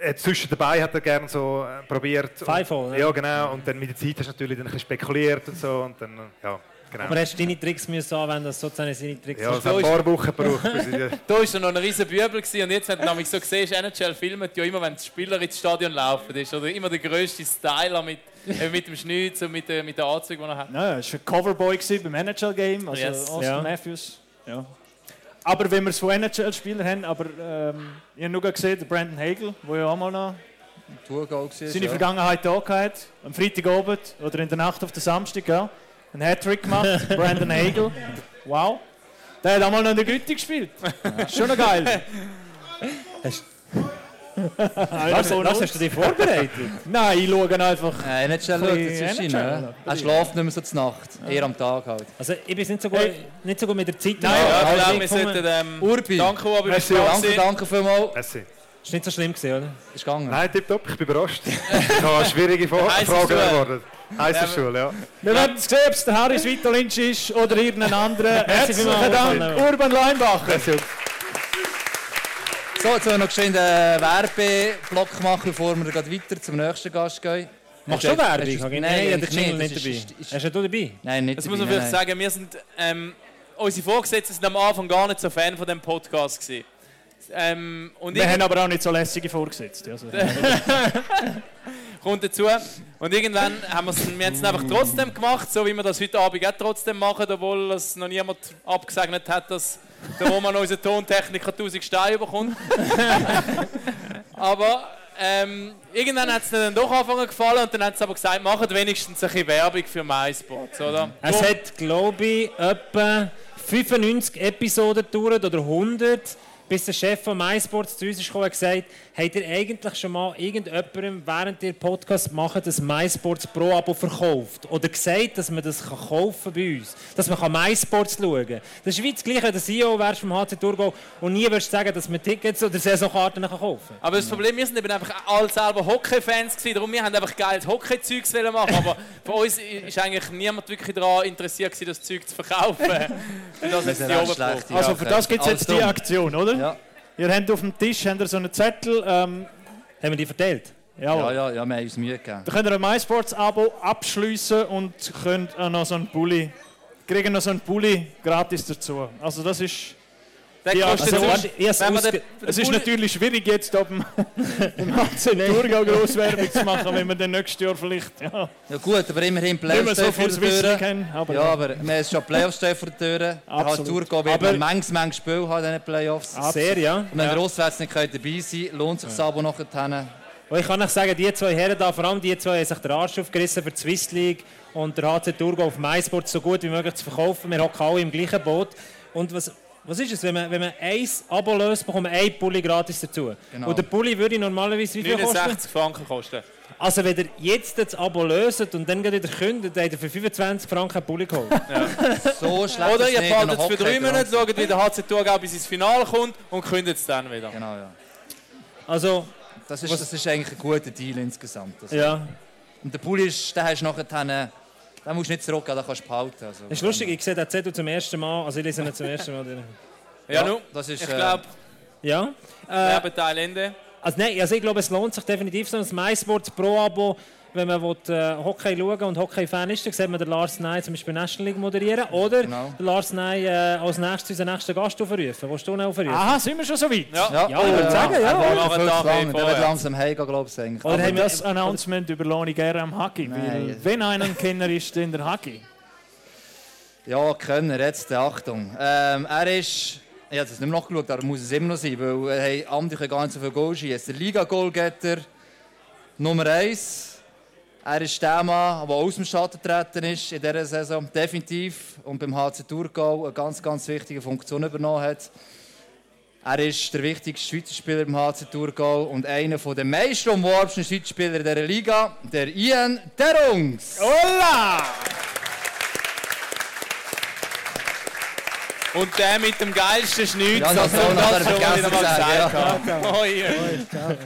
Äh, Zwischen dabei hat er gerne so äh, probiert. Und- ne? Ja, genau. Und dann mit der Zeit hast du natürlich dann ein bisschen spekuliert und so. Und dann, äh, ja, genau. Aber hast du deine Tricks müssen anwenden, dass sozusagen seine Tricks ja, es hat ein paar Wochen gebraucht. bis ich, äh, Da war noch ein riesen Bübel gewesen und jetzt, wenn du nämlich so siehst, NHL filmt ja immer, wenn die Spieler ins Stadion laufen, ist oder immer der grösste Styler mit, äh, mit dem Schnitz und mit der, mit der Anzug, die er hat. Nein, er war ein Coverboy beim NHL-Game, also Yes. Austin Ja. Matthews. Ja. Aber wenn wir so NHL-Spieler haben, aber ähm, ich habe nur gesehen, Brandon Hagel, der ja auch mal noch Thurgau gewesen, seine ja. Vergangenheit da hatte, am Freitagabend oder in der Nacht auf den Samstag, ja, einen Hattrick gemacht, Brandon Hagel. Wow. Der hat auch mal noch in der Güte gespielt. Schon noch geil. Was, was hast du dich vorbereitet? Nein, ich schaue einfach. NHL schaut Ein jetzt bisschen zwischen. NHL, ne? Er schläft nicht mehr so zur Nacht. Eher am Tag halt. Also ich bin nicht so gut, Hey. nicht so gut mit der Zeit. Nein, Ja, aber ich glaube, ich wir sollten ähm, Urbi. Danke, du da Danke, danke vielmals. Merci. ist nicht so schlimm gewesen, oder? Ist gegangen. Nein, tipptopp, ich bin überrascht. Ich habe eine schwierige Fra Heisser Frage Schule. erwartet. Heiße Schule, ja. Wir werden sehen, ob es der Harris Vitalinch ist oder irgendein anderer. Herzlichen Dank, Urban. Leinbacher. So, jetzt wollen wir noch schnell einen Werbeblock machen, bevor wir gleich weiter zum nächsten Gast gehen. Machst du Werbung? Nein, Nein, der eigentlich Jingle nicht. dabei. ist- ist- Hast du dabei? Nein, nicht Das dabei, muss man nein, vielleicht nein. sagen. Wir sind, ähm, unsere Vorgesetzten sind am Anfang gar nicht so Fan von dem Podcast gewesen. Ähm, und Wir haben aber auch nicht so lässige vorgesetzt. Also. kommt dazu. Und irgendwann haben wir es wir haben es einfach trotzdem gemacht, so wie wir das heute Abend auch trotzdem machen, obwohl es noch niemand abgesegnet hat, dass der Roman, unser Tontechniker, 1000 Steine bekommt. aber ähm, irgendwann hat es dann doch angefangen gefallen und dann hat es aber gesagt, macht wenigstens ein bisschen Werbung für MySports, oder? Es hat, glaube ich, etwa 95 Episoden gedauert oder 100, bis der Chef von MySports zu uns ist gekommen und gesagt habt ihr eigentlich schon mal irgendjemandem, während ihr Podcast macht, das MySports Pro-Abo verkauft? Oder gesagt, dass man das kann kaufen bei uns? Dass man kann MySports schauen kann? Das ist wie das Gleiche, wenn du CEO wärst vom HC Thurgau und nie würdest sagen, dass man Tickets oder Saisonkarten kaufen kann. Aber das Problem, wir sind eben einfach alle selber Hockey-Fans gewesen, darum wir haben einfach geiles Hockey-Zeugs wollen machen, aber für uns ist eigentlich niemand wirklich daran interessiert gewesen, das Zeug zu verkaufen. Das ist die schlecht, Also für das gibt es jetzt die. Aktion, oder? Ja. Ihr habt auf dem Tisch habt ihr so einen Zettel. Ähm, Haben wir die verteilt? ja, Ja, ja, ja, wir haben uns Mühe gegeben. Da könnt ihr ein MySports-Abo abschließen und könnt auch noch so einen Pulli, kriegen noch so einen Pulli gratis dazu. Also das ist, Der Ja, kostet also, sonst- man den- es ist natürlich schwierig jetzt ab dem, dem HC Thurgau gross Werbung zu machen, wenn wir dann nächstes Jahr vielleicht ja, Ja gut, aber immerhin Playoffs so vor der Tür. Aber, Ja, aber wir haben schon Playoffs stehen vor der Tür. Hat. Thurgau wird noch manches, manches Spiel haben in diesen Playoffs. Sehr, ja. Und wenn ihr auswärts nicht dabei sein lohnt sich das Abo nachher. Und ich kann euch sagen, die zwei Herren da, vor allem die zwei, haben sich den Arsch aufgerissen für die Swiss League und der HC Thurgau auf MySport so gut wie möglich zu verkaufen. Wir hocken alle im gleichen Boot. Und was, was ist es? Wenn man, wenn man ein Abo löst, bekommt man ein Pulli gratis dazu. Genau. Und der Pulli würde normalerweise wie viel kosten? 69 Franken kosten. Also wenn ihr jetzt das Abo löst und dann wieder kündet, dann habt ihr für 25 Franken einen Pulli geholt. So schlecht Oder ist ihr es nicht, behaltet noch es für drei. Monate, schaut, wie der HC Thurgau bis ins Finale kommt und kündet es dann wieder. Genau, ja. Also, Das ist, das ist eigentlich ein guter Deal insgesamt. Also. ja. Und der Pulli ist, den hast du nachher, den musst du nicht zurückgeben, den kannst du behalten. Also, Das ist lustig, ich sehe den Zettel zum ersten Mal, also ich lese ihn zum ersten Mal. Ja, Ja, nun, das ist, ich äh, glaube, Ja. Äh, Werbeteil Ende. Also, nein, also ich glaube, es lohnt sich definitiv so ein MySports Pro-Abo, wenn man will, äh, Hockey schauen und Hockey-Fan ist, dann sieht man den Lars Ney zum Beispiel National League moderieren oder Genau. den Lars Ney äh, als nächstes unseren nächsten Gast aufrufen. Willst du ihn aufrufen? Aha, sind wir schon so weit? Ja. Ja, Ja, ich würde sagen, ja. Er lang. ein Der wird vorwärts. langsam heimgehen, glaube ich. eigentlich. Oder Aber haben wir- das Announcement überlohne ich gerne am Hagi, weil Nein. wenn einer ein Kenner ist, dann der Hagi. Ja, Könner, jetzt, äh, Achtung. Ähm, er ist, ich habe es nicht mehr nachgeschaut, aber muss es immer noch sein, weil er hey, andere können gar nicht so viel Goal schießen. Der Liga-Goalgetter Nummer 1. Er ist der Mann, der aus dem Schatten getreten ist in dieser Saison, definitiv. Und beim HC Thurgau eine ganz, ganz wichtige Funktion übernommen hat. Er ist der wichtigste Schweizer Spieler beim HC Thurgau und einer der meist umworbensten Schweizer Spieler in dieser Liga, der Ian Derungs. Hola! Und der mit dem geilsten Schnitz, Ja, das das soll das nachher schon mal gesagt ja. haben. Oh, yeah.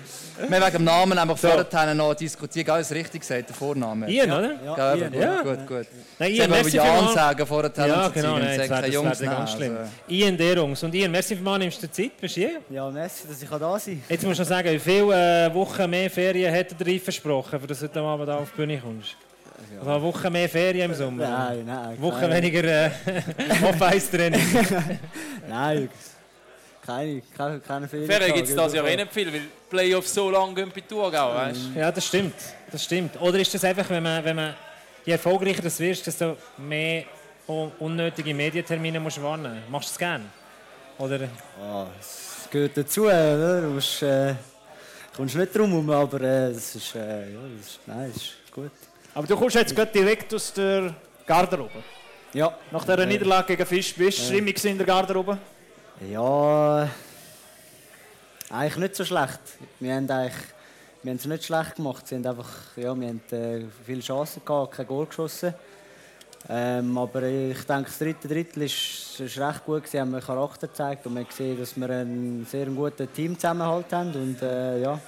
Wir wegen dem Namen einfach vorher noch diskutiert. Alles richtig gesagt, der Vorname. Ian, oder? Ja, eben, Ja. gut, gut, gut. Nein, Ian, merci Jan vielmals. sagen vorher Ja, zu genau, ziehen. nein, das sagen das Jungs wär ganz nehmen, schlimm. also. Ian Derungs. Und Ian, merci vielmals, nimmst du dir Zeit, bist du hier? Ja, merci, dass ich da sein kann. Jetzt musst du noch sagen, wie viele äh, Wochen mehr Ferien hat er dir versprochen, für dass du heute Abend auf die Bühne kommst? Also eine Woche mehr Ferien im Sommer? Nein, nein. Eine Woche keine- weniger äh, Off-Ice-Training? Nein, keine, keine, keine Ferien. Ferien gibt es das ja eh nicht viel, weil Playoffs so lange gehen bei Thurgau, weißt du? Ja, das stimmt. Das stimmt. Oder ist das einfach, wenn man, wenn man je erfolgreicher du wirst, desto mehr un- unnötige Medientermine musst du wahrnehmen? Machst du es gerne? Oder? Ah, es gehört dazu, oder? Du musst, äh, kommst nicht drum herum, aber äh, das ist, äh, ja, das ist, nein, das ist gut. Aber du kommst jetzt gerade direkt aus der Garderobe. Ja. Nach dieser Äh, Niederlage gegen Fisch, wie war die Stimmung in der Garderobe? Ja, eigentlich nicht so schlecht. Wir haben eigentlich, wir haben es nicht schlecht gemacht. Sie haben einfach, ja, wir haben äh, viele Chancen gehabt, kein Goal geschossen. Ähm, aber ich denke, das dritte Drittel ist, ist recht gut gewesen, haben wir Charakter gezeigt und man gesehen, dass wir einen sehr guten Teamzusammenhalt haben und äh, ja,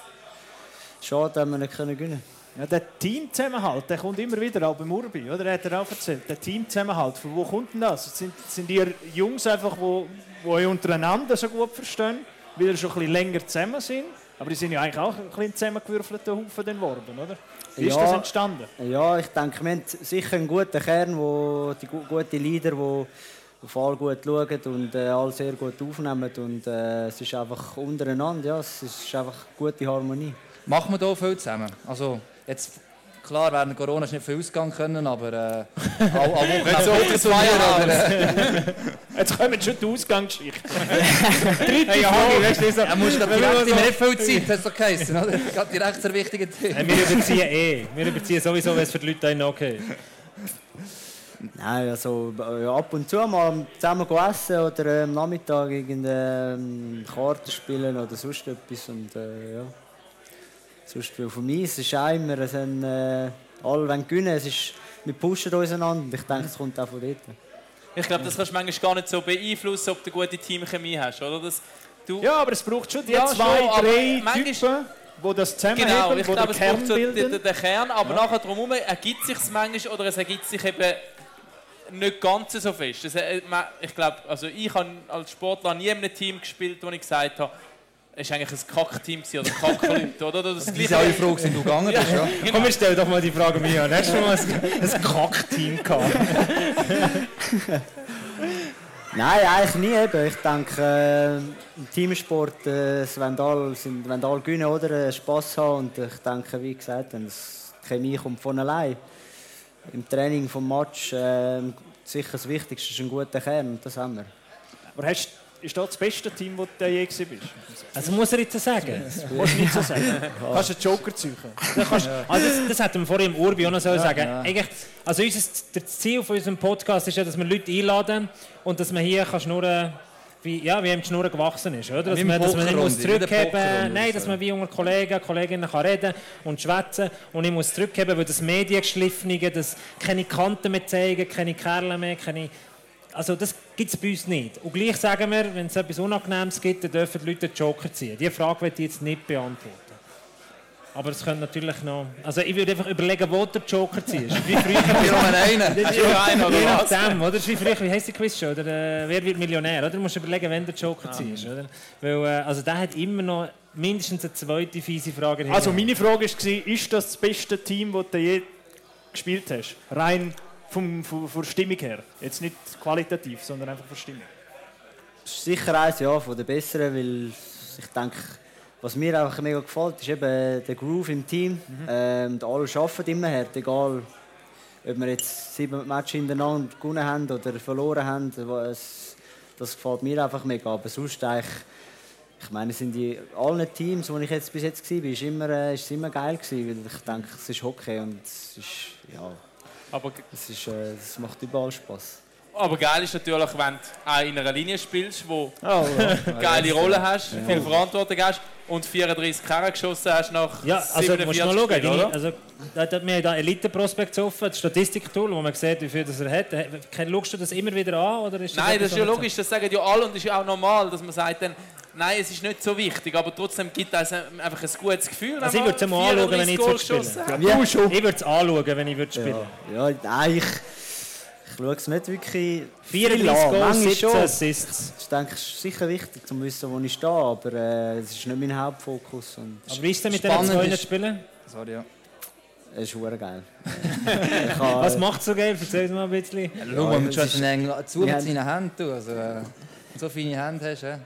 schade, dass wir nicht können gewinnen. Ja, der Teamzusammenhalt, der kommt immer wieder, auch beim Urbi, oder? Hat er auch erzählt. Der Teamzusammenhalt, von wo kommt denn das? Sind, sind ihr Jungs einfach, die, die euch untereinander so gut verstehen? weil ihr schon ein bisschen länger zusammen sind. Aber die sind ja eigentlich auch ein bisschen zusammengewürfelter Haufen geworden, oder? Wie ist Ja. das entstanden? Ja, ich denke, wir haben sicher einen guten Kern, wo die gu- guten Leader, die auf alle gut schauen und äh, alle sehr gut aufnehmen. Und äh, es ist einfach untereinander, ja, es ist einfach gute Harmonie. Machen wir hier viel zusammen? Also, jetzt, klar, während Corona ist nicht viel ausgegangen können, aber äh, alle, Wochen so Jetzt kommen schon die Ausgangsgeschichten. Hey, Hagi, weißt du, so, Er muss doch wenn wir direkt so- immer nicht viel Zeit, das ist doch geheißen, oder? Gerade direkt zur wichtigen Tür. Hey, wir überziehen eh. Wir überziehen sowieso, wenn es für die Leute da okay. Nein, also ja, ab und zu mal zusammen essen oder äh, am Nachmittag irgendeine Karten spielen oder sonst etwas. Und, äh, ja. Sonst für für mich es ist auch immer, es sind, äh, alle wollen gewinnen, es ist, wir pushen uns einander und ich denke, es kommt auch von dort. Ich glaube, das kannst du manchmal gar nicht so beeinflussen, ob du eine gute Teamchemie hast, oder? Das, du, Ja, aber es braucht schon die Ja, zwei, schon, drei manchmal- Typen, die das zusammenheben, Genau, die ich den glaube, es Kern braucht so den, bilden. den, den Kern, aber nachher drumherum ergibt sich manchmal oder es ergibt sich eben nicht ganz so fest. Das, äh, ich glaube, also ich habe als Sportler nie in einem Team gespielt, wo ich gesagt habe, es war eigentlich ein Kackteam oder Kackleute, oder? Das Wie Gleiche- sind alle froh, sind du gegangen bist, ja? Komm, wir stellen doch mal die Frage mir an. Hast du schon mal ein, ein Kackteam gehabt? Nein, eigentlich nie. Eben. Ich denke, äh, im Teamsport äh, wollen alle, gewinnen oder äh, Spass haben. Und ich denke, wie gesagt, das die Chemie kommt von allein. Im Training vom Match äh, sicher das Wichtigste ist ein guter Kern und das haben wir. Aber hast, ist das das beste Team, das du je bist? Also muss er jetzt sagen. Du nicht so sagen. Kannst du einen Joker zeugen? Das, kannst, also das, das hätten wir vorhin im Urbi auch noch so sagen. Eigentlich, also unser, das Ziel von unserem Podcast ist ja, dass wir Leute einladen und dass man hier kann schnurren wie, ja, wie ihm die Schnur gewachsen ist. Oder? Dass, man, dass man nicht muss zurückheben Nein, dass man wie unter Kollegen, Kolleginnen kann reden und schwätzen und ich muss zurückheben, weil das Mediengeschliffene, das keine Kanten mehr zeigen, keine Kerle mehr, keine... Also das gibt es bei uns nicht. Und gleich sagen wir, wenn es etwas Unangenehmes gibt, dann dürfen die Leute den Joker ziehen. Diese Frage werde ich jetzt nicht beantworten. Aber es könnte natürlich noch... Also ich würde einfach überlegen, wo der Joker ziehst. Wie früher... Wir haben einen. Ist ja einer, oder Je nachdem, oder? Das ist wie früher, wie heisst die Quizshow? Oder, äh, wer wird Millionär? Oder? Du musst überlegen, wenn der Joker ziehst. Oder? Weil, äh, also der hat immer noch mindestens eine zweite fiese Frage. Also meine Frage war, ist das das beste Team, das du je gespielt hast? Rein vom, von, von der Stimmung her. Jetzt nicht qualitativ, sondern einfach von der Stimmung. Das ist sicher eins ja, von den Besseren, weil ich denke, was mir einfach mega gefällt, ist eben der Groove im Team. Ähm, und alle arbeiten immer hart, egal ob wir jetzt sieben Matches hintereinander gewonnen haben oder verloren haben. Es, das gefällt mir einfach mega. Aber sonst eigentlich, ich meine, sind die allen Teams, wo ich jetzt bis jetzt war, ist immer, äh, ist es immer geil gewesen, weil ich denke, es ist Hockey und es ist, ja, Aber, es ist, äh, es macht überall Spaß. aber geil ist natürlich, wenn du auch in einer Linie spielst, wo Oh, ja. eine geile Rolle hast, viel Verantwortung hast und 34 Karren geschossen hast nach Ja, also du musst 47 mal schauen. Oder? also, da, da, wir haben da Elite-Prospects offen, das Statistiktool, wo man sieht, wie viel das er hat. Äh, Schaust du das immer wieder an? Oder ist Nein, etwas, das ist ja logisch, das sagen ja alle und das ist ja auch normal, dass man sagt dann, nein, es ist nicht so wichtig, aber trotzdem gibt es einfach ein gutes Gefühl. Also ich würde es mal anschauen, wenn ich 34 Goal jetzt spielen. Ja. Ich würde es anschauen, wenn ich würde spielen Ja, ja nein, ich, ich schaue es nicht wirklich 34 viel an. Goals, Manchmal 17 schon. Assists. Das ist, denke ich, sicher wichtig, um zu wissen, wo ich stehe, aber äh, es ist nicht mein Hauptfokus. Und Aber wie ist es denn mit Spannend zwei ist- spielen? Sorry, ja. es ist verdammt geil. habe, Was macht so geil? Erzähl uns mal ein bisschen. Schau mal, mit es schon ist- eng zu mit seinen Händen. du, Also, äh, so feine Hände hast du.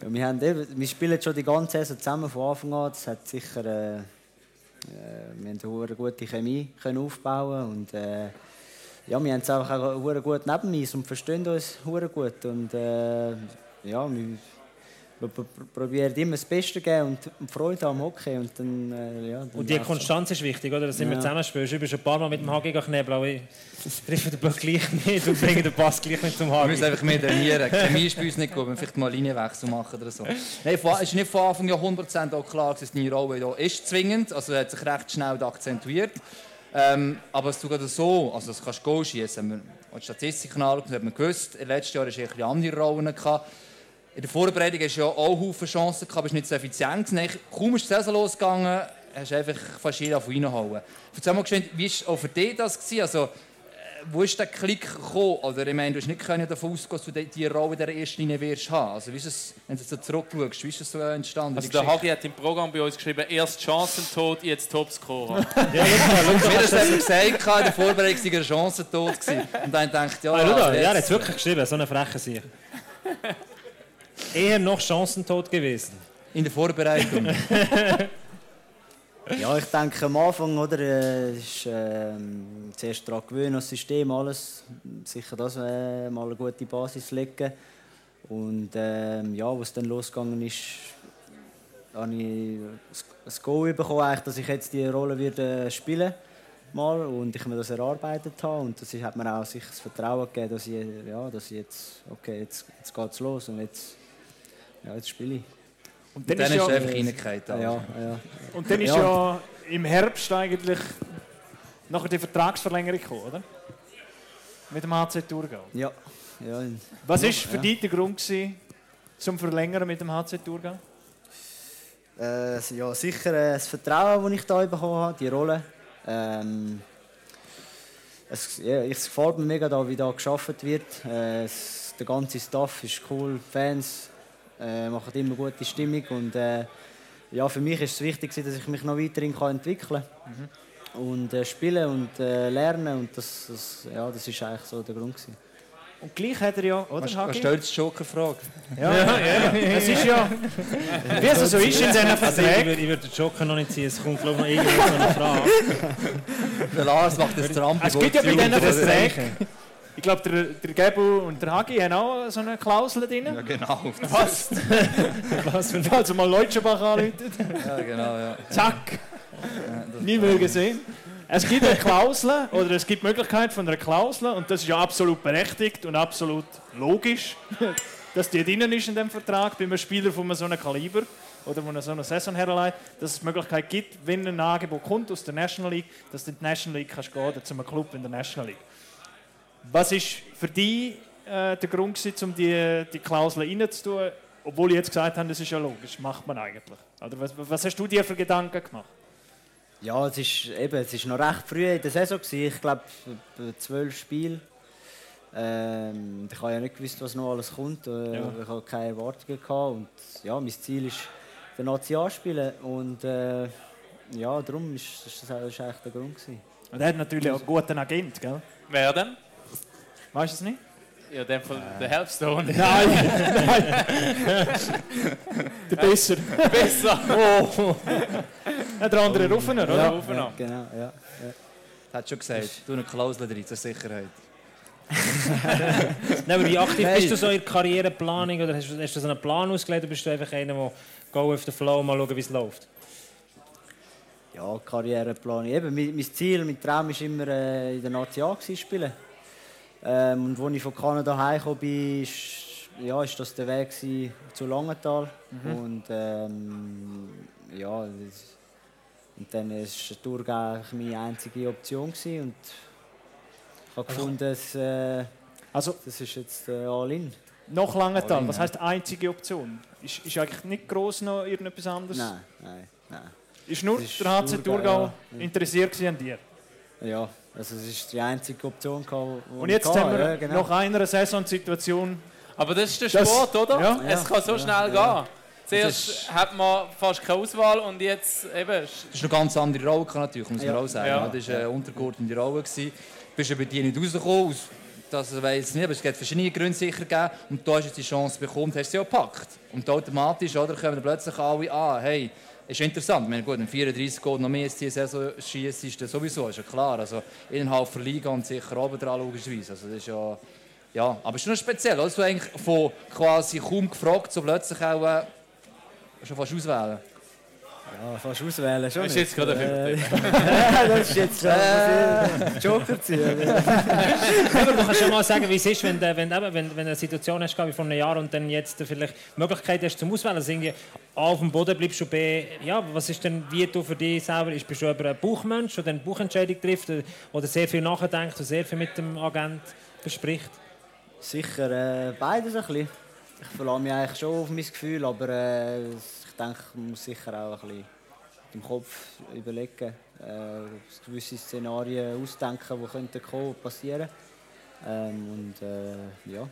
Ja, wir, haben wir spielen schon die ganze Saison zusammen von Anfang an. Das hat sicher, äh, äh, wir haben eine gute Chemie können aufbauen und äh, ja, wir haben es einfach auch gut neben uns und verstehen uns gut und äh, ja, wir, wir pr- pr- probieren immer das Beste zu geben und, Freude am Hockey und dann, äh, ja, dann Und die. Konstanz ist wichtig, oder? Dass du immer Ja. zusammenspielst. Ich bin schon ein paar Mal mit dem HG knebeln, aber ich treffe den Ball gleich nicht und bringe den Pass gleich nicht zum Wir müssen einfach mehr trainieren. Chemie ist bei uns nicht gut. Müssen vielleicht mal Linienwechsel machen oder so. Nein, es ist nicht von Anfang an 100% auch klar, dass die Rolle hier ist zwingend. Also er hat sich recht schnell akzentuiert. Ähm, aber es tut gerade so, also das kannst du Goal schießen. Wir haben die Statistiken angeschaut, hat man gewusst, letztes Jahr hatte ich ein bisschen andere Rollen. Gehabt. In der Vorbereitung hast du ja auch Haufen Chancen gehabt, bist nicht so effizient. Eigentlich, Kaum ist die Saison losgegangen, hast du einfach fast jeder von reinhauen. Erzähl mal geschwind, wie war auch für dich das? Gewesen? Also, äh, wo ist der Klick gekommen? Oder ich meine, du hast nicht können davon ausgehen, dass du die, die Rolle in der ersten Linie wirst haben. Also wie ist es, wenn du so zurückschaust, wie ist das so entstanden? Also die der? Hagi hat im Programm bei uns geschrieben, erst Chancentod, jetzt Topscorer. Wie er selber gesagt hat, in der Vorbereitung sei er eine Chance tot gewesen. Und dann denkt ja, Ah, schau da, jetzt- ja, er hat es wirklich geschrieben, so eine freche Sicht. Eher noch chancentot gewesen. in der Vorbereitung. Ja, ich denke am Anfang, oder, äh, ist ähm, zuerst daran gewöhnen, das System, alles. Sicher das äh, mal eine gute Basis legen. Und ähm, ja, was dann losgegangen ist, habe ich das Goal bekommen, eigentlich, dass ich jetzt die Rolle würde spielen mal und ich mir das erarbeitet habe und das hat mir auch sicher das Vertrauen gegeben, dass ich, ja, dass ich jetzt, okay, jetzt, jetzt geht's los und jetzt, ja, jetzt spiele ich. Und Dann dann, ist ist du ja, einfach reingefallen. Ja, ja. und dann ist Ja. ja im Herbst eigentlich nachher die Vertragsverlängerung gekommen, oder? Mit dem HC Thurgau. Ja, ja, Was war für ja. dich der Grund gewesen, zum Verlängern mit dem HC Thurgau? Äh, ja, sicher äh, das Vertrauen, das ich da bekommen habe, die Rolle. Ähm, es, ja, es gefällt mir mega, da, wie da geschafft wird. Äh, es, der ganze Staff ist cool, die Fans äh, machen immer gute Stimmung und äh, ja, für mich ist es wichtig, gewesen, dass ich mich noch weiterhin kann entwickeln kann. Und äh, spielen und äh, lernen und das, das, ja, das ist eigentlich so der Grund. Gewesen. Und gleich hat er ja, oder Hagi? stellt die Joker-Frage? Ja, ja, ja. Es ist ja, wie es so ist in diesen Also ich, Verträgen. würde, ich würde den Joker noch nicht ziehen, es kommt glaube ich noch irgendwo so eine Frage. Der Lars macht das Trump. Es gibt ja bei diesen Verträgen, ich glaube, der, der Gebu und der Hagi haben auch so eine Klausel drin. Ja, genau. Passt. Was für ein Also mal Leutschenbach anrufen. Ja, genau, ja. Zack. Nie mehr gesehen. Es gibt eine Klausel oder es gibt die Möglichkeit von einer Klausel und das ist ja absolut berechtigt und absolut logisch, dass die drin ist in dem Vertrag bei einem Spieler von so einem Kaliber oder von so einer Saison herleitet, dass es die Möglichkeit gibt, wenn ein Angebot kommt aus der National League, dass du in die National League kannst gehen oder zu einem Club in der National League. Was ist für dich äh, der Grund, gewesen, um die, die Klausel reinzutun, obwohl ich jetzt gesagt habe, das ist ja logisch, macht man eigentlich. Oder was, was hast du dir für Gedanken gemacht? Ja, es ist, eben, es ist noch recht früh in der Saison. Gewesen. Ich glaube, zwölf Spiele. Ähm, ich habe ja nicht gewusst, was noch alles kommt. Äh, Ja. Ich habe keine Erwartungen. Gehabt. Und, ja, mein Ziel ist, den Nazi anspielen. Und äh, ja, darum ist, ist das ist eigentlich der Grund. Gewesen. Und er hat natürlich auch einen guten Agent, gell? Wer denn? Weißt du es nicht? Ja, in dem Fall der Helpstone. Nein, nein. der Besser. Besser. Oh. Ja, der andere Ruffener, oder? Ja, Rufen ja, genau, ja. Hat schon gesagt, du eine Klausel drin zur Sicherheit. Nein, aber wie aktiv bist du so in der Karriereplanung oder hast, du- hast du so einen Plan ausgelegt oder bist du einfach einer, der go with the flow, mal schauen, wie es läuft? Ja, Karriereplan. Eben, mein, mein Ziel, mein Traum war immer äh, in der Nazi A gewesen, spielen. Ähm, und als ich von Kanada heimgekommen bin, ist, ja, ist das der Weg zu Langenthal. Und ähm, ja, das, und dann war der eigentlich meine einzige Option. Gewesen. Und ich habe gefunden, dass, äh, Also, das ist jetzt äh, All-In. noch Langenthal, was ja. heisst einzige Option? Ist, ist eigentlich nicht gross noch irgendetwas anderes? Nein, nein, nein. Ist nur ist der HC Thurgau, Thurgau ja. interessiert an dir? Ja, also es ist die einzige Option. die Und ich jetzt hatte. haben wir ja, genau. nach einer Saisonsituation Aber das ist der Das- Sport, oder? ja. Es kann so schnell gehen. Zuerst hat man fast keine Auswahl und jetzt eben. Das ist eine ganz andere Rolle, kann natürlich, muss man auch sagen. Das war eine untergeordnete Rolle. gewesen. Du bist ja bei dir nicht rausgekommen. aus- Das weiß ich nicht, aber es gibt verschiedene Gründe sicher gegeben. Und da hast du jetzt die Chance bekommen, hast sie auch gepackt. Und automatisch oder, kommen dann plötzlich alle an, hey, ist interessant. Ich meine, gut, wenn 34 Goal noch mehr diese Saison schießt, ist das sowieso, ist ja klar. Also innerhalb der Liga und sicher oben dran logischerweise. Also das ist ja, ja, aber es ist schon speziehl. Also eigentlich von quasi kaum gefragt, so plötzlich auch äh, schon fast auswählen. Ja, fast auswählen schon. Das ist nicht. jetzt gerade ein Äh, ja, das ist jetzt schon äh, Joker ziehen. Aber du kannst ja mal sagen, wie es ist, wenn, du- wenn, eben, wenn, wenn eine Situation hast wie vor einem Jahr und dann jetzt vielleicht die Möglichkeit hast zum Auswählen, also irgendwie A auf dem Boden bleibst du B. Ja, was ist denn, wie du für dich selber, ist, bist du über ein Buchmensch, der eine Buchentscheidung trifft oder, sehr viel nachdenkt und sehr viel mit dem Agent bespricht? Sicher äh, beides ein bisschen. Ich verlasse mich eigentlich schon auf mein Gefühl, aber äh, denke, man muss sicher auch ein bisschen dem Kopf überlegen, äh, gewisse Szenarien ausdenken, die könnten kommen, passieren. Ähm, und äh, ja.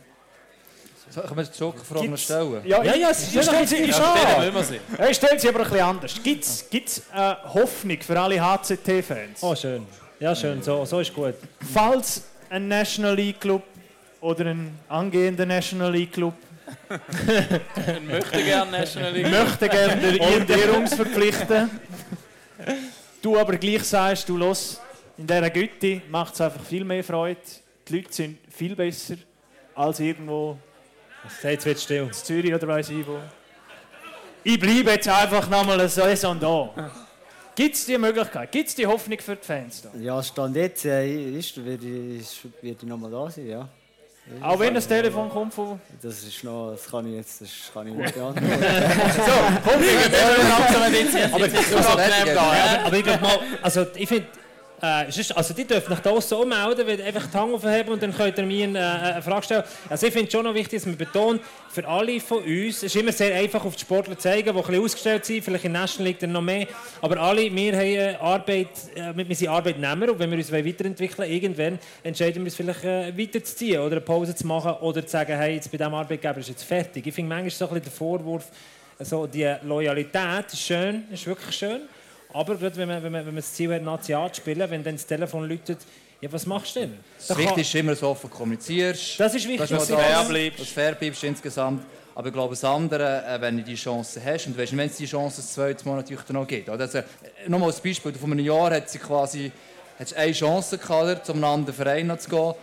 So, können wir die Joker-Frage stellen? Ja, Ja, ja, ich, es ich ist stelle sie ja, ich stellen an. sie. Ja, Ich stelle sie aber ein bisschen anders. Gibt es äh, Hoffnung für alle HCT-Fans? Oh, schön. Ja, schön. So, so ist gut. Falls ein National League Club oder ein angehender National League Club Ich möchte gerne National League. möchte gerne den Ian Derungs verpflichten, du aber gleich sagst, du los, in dieser Güte macht es einfach viel mehr Freude. Die Leute sind viel besser als irgendwo Jetzt wird still. in Zürich oder weiss ich wo. Ich bleibe jetzt einfach nochmal eine Saison da. Gibt es die Möglichkeit? Gibt es die Hoffnung für die Fans da? Ja, Stand jetzt äh, ist, wird ich, ist- wird ich nochmal da sein, ja. Auch wenn das Telefon kommt von... Das ist noch, das kann ich jetzt, das kann ich nicht beantworten. Aber jetzt ist es unangenehm da. hä? Aber ich glaube mal, also ich finde, äh, also die dürfen nach draussen auch melden, weil einfach die Hand aufheben und dann könnt ihr mir eine, eine Frage stellen. Also ich finde schon noch wichtig, dass man betont, für alle von uns, es ist immer sehr einfach auf die Sportler zu zeigen, die ein bisschen ausgestellt sind, vielleicht in National League noch mehr, aber alle, wir haben äh, Arbeit, äh, wir sind Arbeitnehmer und wenn wir uns weiterentwickeln irgendwann entscheiden wir uns vielleicht äh, weiterzuziehen oder eine Pause zu machen oder zu sagen, hey, jetzt bei diesem Arbeitgeber ist jetzt fertig. Ich finde manchmal so ein bisschen der Vorwurf, also die Loyalität ist schön, ist wirklich schön. Aber gerade wenn man, wenn, man, wenn man das Ziel hat, Nazi zu spielen, wenn dann das Telefon läutet, ja, was machst du denn? Das Da Wichtigste ist immer, dass du offen kommunizierst. Das ist wichtig. Dass du Das fair bleibst. Dass fair bleibst insgesamt. Aber ich glaube, das andere, äh, wenn du die Chance hast, und wenn es die Chance das zweite Mal natürlich noch gibt. Also, äh, nochmal als Beispiel, vor einem Jahr hat sie quasi hat sie eine Chance gehabt, zum anderen Verein zu gehen.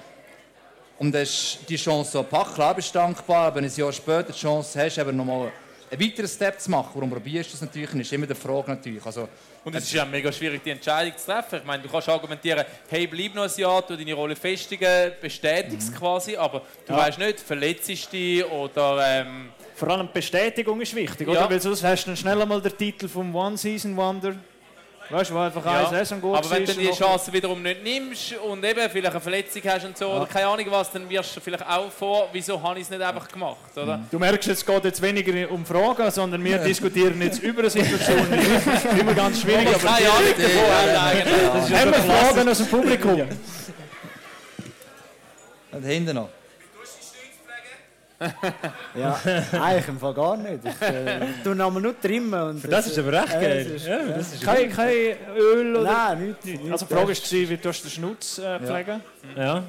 Und hast die Chance so gepackt. Klar bist du dankbar, aber wenn du ein Jahr später die Chance hast, eben nochmal einen weiteren Step zu machen, warum probierst du das natürlich? Das ist immer die Frage natürlich. Also, Und es ist ja mega schwierig, die Entscheidung zu treffen. Ich meine, du kannst argumentieren, hey, bleib noch ein Jahr, du deine Rolle festigen, bestätigst quasi, aber du weißt nicht, verletzt dich oder... Ähm, Vor allem die Bestätigung ist wichtig, Ja. oder? Weil sonst hast du dann schnell einmal den Titel vom One Season Wonder. Weißt du, wo einfach eine Saison gut aber wenn du die Chance wiederum nicht nimmst und eben vielleicht eine Verletzung hast und so, oder keine Ahnung was, dann wirst du vielleicht auch vor, wieso habe ich es nicht einfach gemacht, oder? Du merkst, es geht jetzt weniger um Fragen, sondern wir diskutieren jetzt über eine Situation. Das ist immer ganz schwierig. Aber keine Ahnung davon haben wir Fragen aus dem Publikum? und hinten noch. Ja, eigentlich im Fall gar nicht. Ich äh, tue aber nur trimmen. Und Das ist aber recht äh, geil. das ist- Ja, das ist Kein, kein Öl oder... Nein, nichts. nichts. Also die Frage ist, wie du den Schnutz äh, pflegen ja.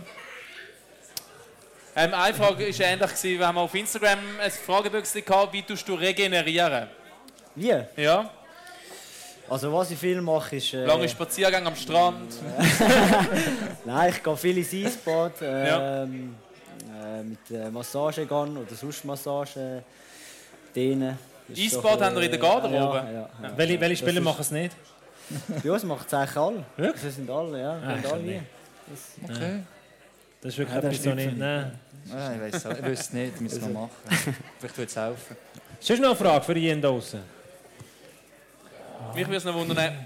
Ähm, eine Frage war ähnlich, gewesen, wir haben auf Instagram ein Fragebüchse gehabt, wie tust du regenerieren? Wie? Ja? Also was ich viel mache ist... Äh, Lange Spaziergänge am Strand. Nein, ich gehe viel ins Eisbad. Ja. Äh, mit äh, Massage gehen oder sonst Massage. Dehnen. Das ist Eisbad so, haben wir in der Garderobe? Ja, ja, ja. Welche, welche Spieler ist- machen es nicht? Bei uns machen es eigentlich alle. Wirklich? Das sind alle, ja. Ah, sind ich alle hier. Okay. Das ist wirklich Ja, das etwas, so nicht Nein. Ja, ich weiß ich es nicht, müssen wir noch machen. Vielleicht würde es helfen. Sonst noch eine Frage für Ian draußen? Mich würde es noch wundern,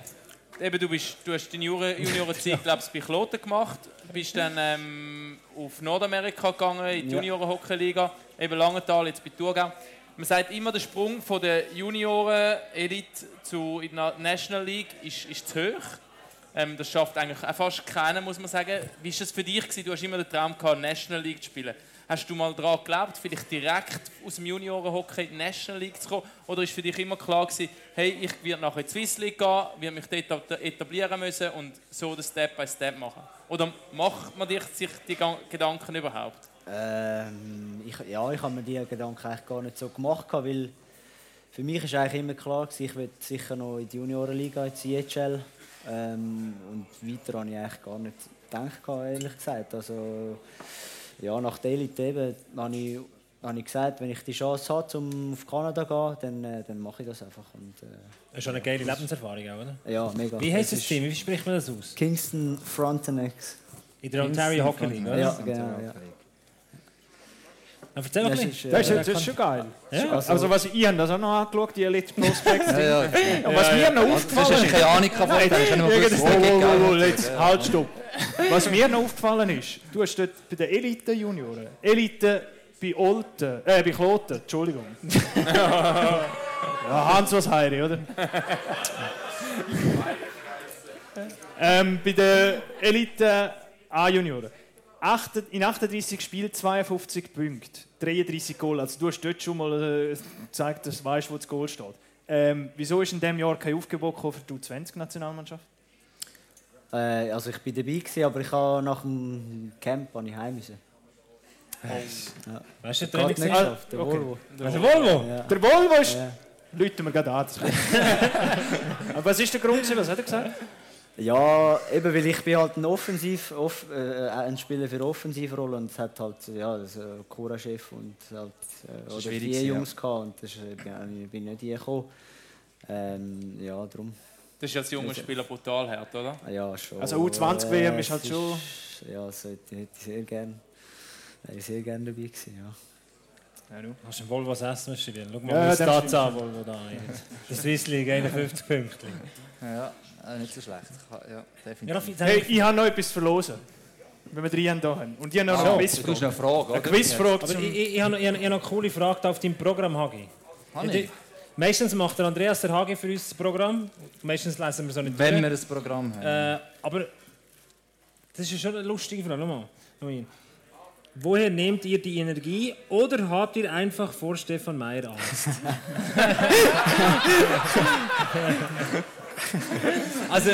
eben, du, bist, du hast deine Juniorenzeit glaubst, bei Kloten gemacht, bist dann ähm, auf Nordamerika gegangen, in die Ja. Junioren-Hockey-Liga, eben Langenthal, jetzt bei Thurgau. Man sagt immer, der Sprung von der Junioren-Elite zu in der National League ist, ist zu hoch. Ähm, das schafft eigentlich auch fast keiner, muss man sagen. Wie war das für dich? Gewesen? Du hast immer den Traum gehabt, National League zu spielen. Hast du mal daran geglaubt, vielleicht direkt aus dem Juniorenhockey in die National League zu kommen? Oder ist für dich immer klar gewesen, hey, ich werde nachher in die Swiss League gehen, werde mich dort etablieren müssen und so den Step by Step machen? Oder macht man sich die Gedanken überhaupt? Ähm, ich, ja, ich habe mir diese Gedanken eigentlich gar nicht so gemacht, weil für mich ist eigentlich immer klar, ich will sicher noch in die Juniorenliga, in die CHL. Ähm, und weiter habe ich eigentlich gar nicht gedacht, ehrlich gesagt. Also, ja, nach der Elite eben, habe ich, habe ich gesagt, wenn ich die Chance habe, um auf Kanada zu gehen, dann, äh, dann mache ich das einfach. Und, äh, Das ist schon eine geile Lebenserfahrung, auch, oder? ja, mega. Wie heißt das ist Team? Wie spricht man das aus? Kingston Frontenacs. In der Ontario Hockey League, oder? Ja, genau. Ja. Das bisschen. ist, Das ist, das ist schon geil. Ja. Also, was ich habe das auch noch angeschaut, die Elite Prospects. Ja, ja. Und was mir noch Das aufgefallen ist... du keine Ahnung davon, das hast du nicht mal halt, stopp. Was mir noch aufgefallen ist, du hast dort bei den Elite-Junioren, Elite bei Olten, äh, bei Kloten, Entschuldigung. ja, Hans was Heiri, oder? ähm, bei den Elite A-Junioren. In 38 Spielen 52 Punkte, 33 Goal. Also du hast dort schon mal äh, gezeigt, dass du weißt, wo das Goal steht. Ähm, wieso ist in diesem Jahr kein Aufgebot für die U20-Nationalmannschaft? Äh, also ich war dabei, gewesen, aber ich habe nach dem Camp ich heim müssen. Ja. Weißt du, Gerade Training nicht gesehen? geschafft, der. Volvo. Also Volvo? Ja. Der Volvo ist... Ja. Leute wir gerade an. Aber was ist der Grund? Was hat er gesagt? Ja, eben weil ich bin halt ein Offensiv, off, äh, ein Spieler für Offensivrolle und es hat halt ja, das, äh, Cura-Chef und halt, äh, oder gewesen, Jungs gehabt und das, ist, äh, ich bin nicht hingekommen. Ähm, ja, darum. Das ist ja als junger Spieler brutal hart, oder? Ja, schon. Also U20 WM ist halt schon- Ja, das hätte ich sehr gerne wäre ich sehr gerne dabei gewesen, ja. Ja, du. Hast du einen Volvo S-Maschine? Schau mal, Ja, ja, wie dem Stats an, Volvo da. Der Swiss League, 51 Punkte. Ja, äh, nicht so schlecht. Ja, definitiv. Ja, Hey, ich habe noch etwas zu verlosen. Wenn wir drei da haben. Und ich habe noch Ah, eine du tust noch Quizfrage. eine Frage, Eine? Quizfrage Aber zum... ich, ich, ich, habe noch, ich, habe, ich habe noch eine coole Frage da auf deinem Programm, Hagi. Habe Ja, Meistens macht der Andreas der Hagi für uns das Programm. Meistens lesen wir so nicht Wenn durch. wir ein Programm haben. Äh, aber das ist schon eine lustige Frage. Schau mal. Woher nehmt ihr die Energie oder habt ihr einfach vor Stefan Meyer Angst? also,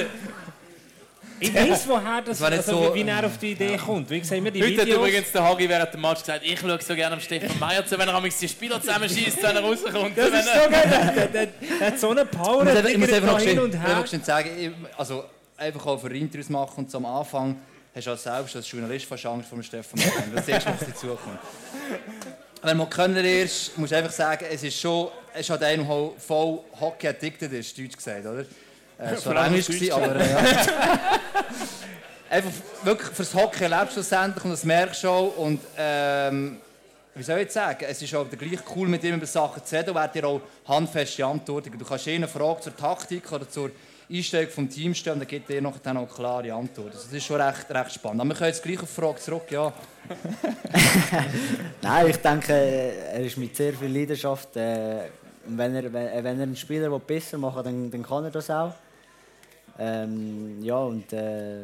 ich weiß, woher das, Das war also, so- wie er auf die Idee kommt. Wie sehen wir die Heute hat Videos? übrigens der Hagi während dem Match gesagt, ich schaue so gerne am Stefan Meyer zu, wenn er amigs die Spieler zusammenschießt, wenn er rauskommt. das wenn ist er- so geil. Der, hat so eine Power. Ich muss einfach- ich muss fliegt einfach noch hin und her. sagen, also einfach auch für Interviews machen und so am Anfang hast du auch selbst als Journalist fast Angst vor dem Stefan. Das siehst du, was dir zukommt. Wenn man Könner ist, muss ich einfach sagen, es ist schon, es ist einer, der voll Hockey addicted ist, deutsch gesagt, oder? Äh, es war Englisch, aber äh, ja. Einfach wirklich fürs Hockey lebst du schlussendlich und das merkst du auch. Und ähm, wie soll ich jetzt sagen, es ist auch gleich cool, mit ihm über Sachen zu reden und er hat dir auch handfeste Antworten. Du kannst ihnen eine Frage zur Taktik oder zur Einstellung vom Team stellen und dann gibt er nachher dann auch klare Antworten. Also das ist schon recht, recht spannend. Aber wir können jetzt gleich auf die Frage zurück, ja. Nein, ich denke, er ist mit sehr viel Leidenschaft. Äh, wenn, er, wenn, wenn er einen Spieler besser machen will, dann, dann kann er das auch. Ähm, ja, und äh,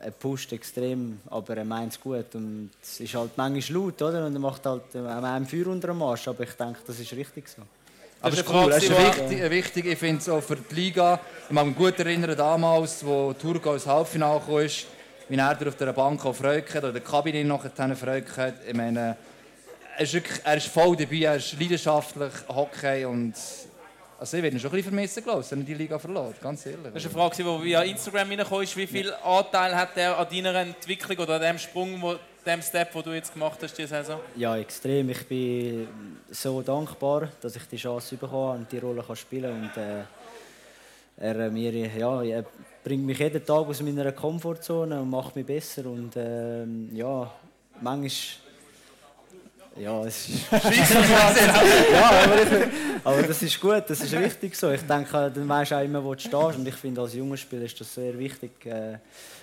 er pusht extrem, aber er meint es gut. Und es ist halt manchmal laut, oder? Und er macht halt äh, einem Feuer unter dem Arsch. Aber ich denke, das ist richtig so. Aber Das es ist cool, es ist wichtig, wichtig ich finde es auch für die Liga. Ich mag mich gut erinnern, damals, wo Turco ins Halbfinale kam, wie er auf der Bank auch Freude hatte, oder der Kabine nachher Freude hatte. Ich meine, er ist, wirklich, er ist voll dabei, er ist leidenschaftlich, Hockey und... Also ich werde ihn schon ein bisschen vermissen, glaube ich, wenn er die Liga verloren, ganz ehrlich. Das ist eine Frage, die via Instagram reingekommen ist. Wie viel Anteil hat er an deiner Entwicklung oder an dem Sprung, wo, dem Step, den du jetzt gemacht hast diese Saison? Ja, extrem. Ich bin so dankbar, dass ich die Chance bekommen und die Rolle kann spielen und äh, er, äh, mir, ja, er bringt mich jeden Tag aus meiner Komfortzone und macht mich besser und ähm, ja, manchmal ja, es ist ja, aber, ich, aber das ist gut, das ist richtig so. Ich denke, dann weißt du auch immer, wo du stehst und ich finde, als junger Spieler ist das sehr wichtig. Äh,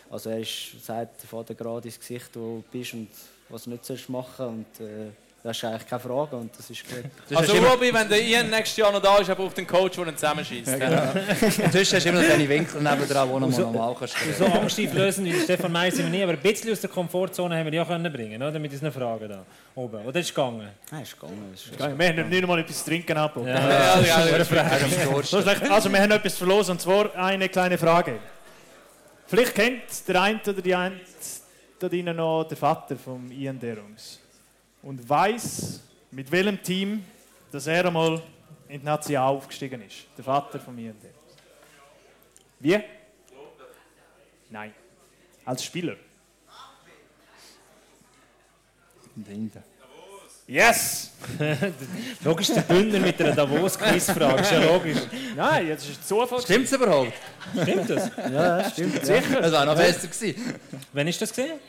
Also er ist, sagt der Vater gerade ins Gesicht, wo du bist und was du nicht sollst machen und äh, das ist eigentlich keine Frage und das ist gut. Also Robi, wenn der Ian nächstes Jahr noch da ist, er braucht einen Coach, der ihn zusammenschießt. inzwischen hast du immer noch deine Winkel neben dran, die du normal kannst. So angsteinflößend wie Stefan Meyer sind wir nie, aber ein bisschen aus der Komfortzone haben wir ja können bringen, oder? Mit unseren Fragen da oben. Oder ist es gegangen? Nein, ist gegangen. Ist Wir haben nicht einmal etwas zu trinken abgegeben. Ja, ja, ja. So schlecht. Also, wir haben etwas zu verlosen, und zwar eine kleine Frage. Vielleicht kennt der eine oder die eine da drinnen noch den Vater von Ian Derungs und weiß, mit welchem Team dass er einmal in die Nazi aufgestiegen ist. Der Vater von Ian Derungs. Wie? Nein. Als Spieler. Hinten. Yes! Logisch, der Bündner mit einer Davos-Quizfrage, ist ja logisch. Nein, jetzt ist es Zufall. Stimmt es überhaupt? Stimmt das? Ja, das stimmt. Sicher? Das wäre noch besser gewesen. Wann ist das gesehen?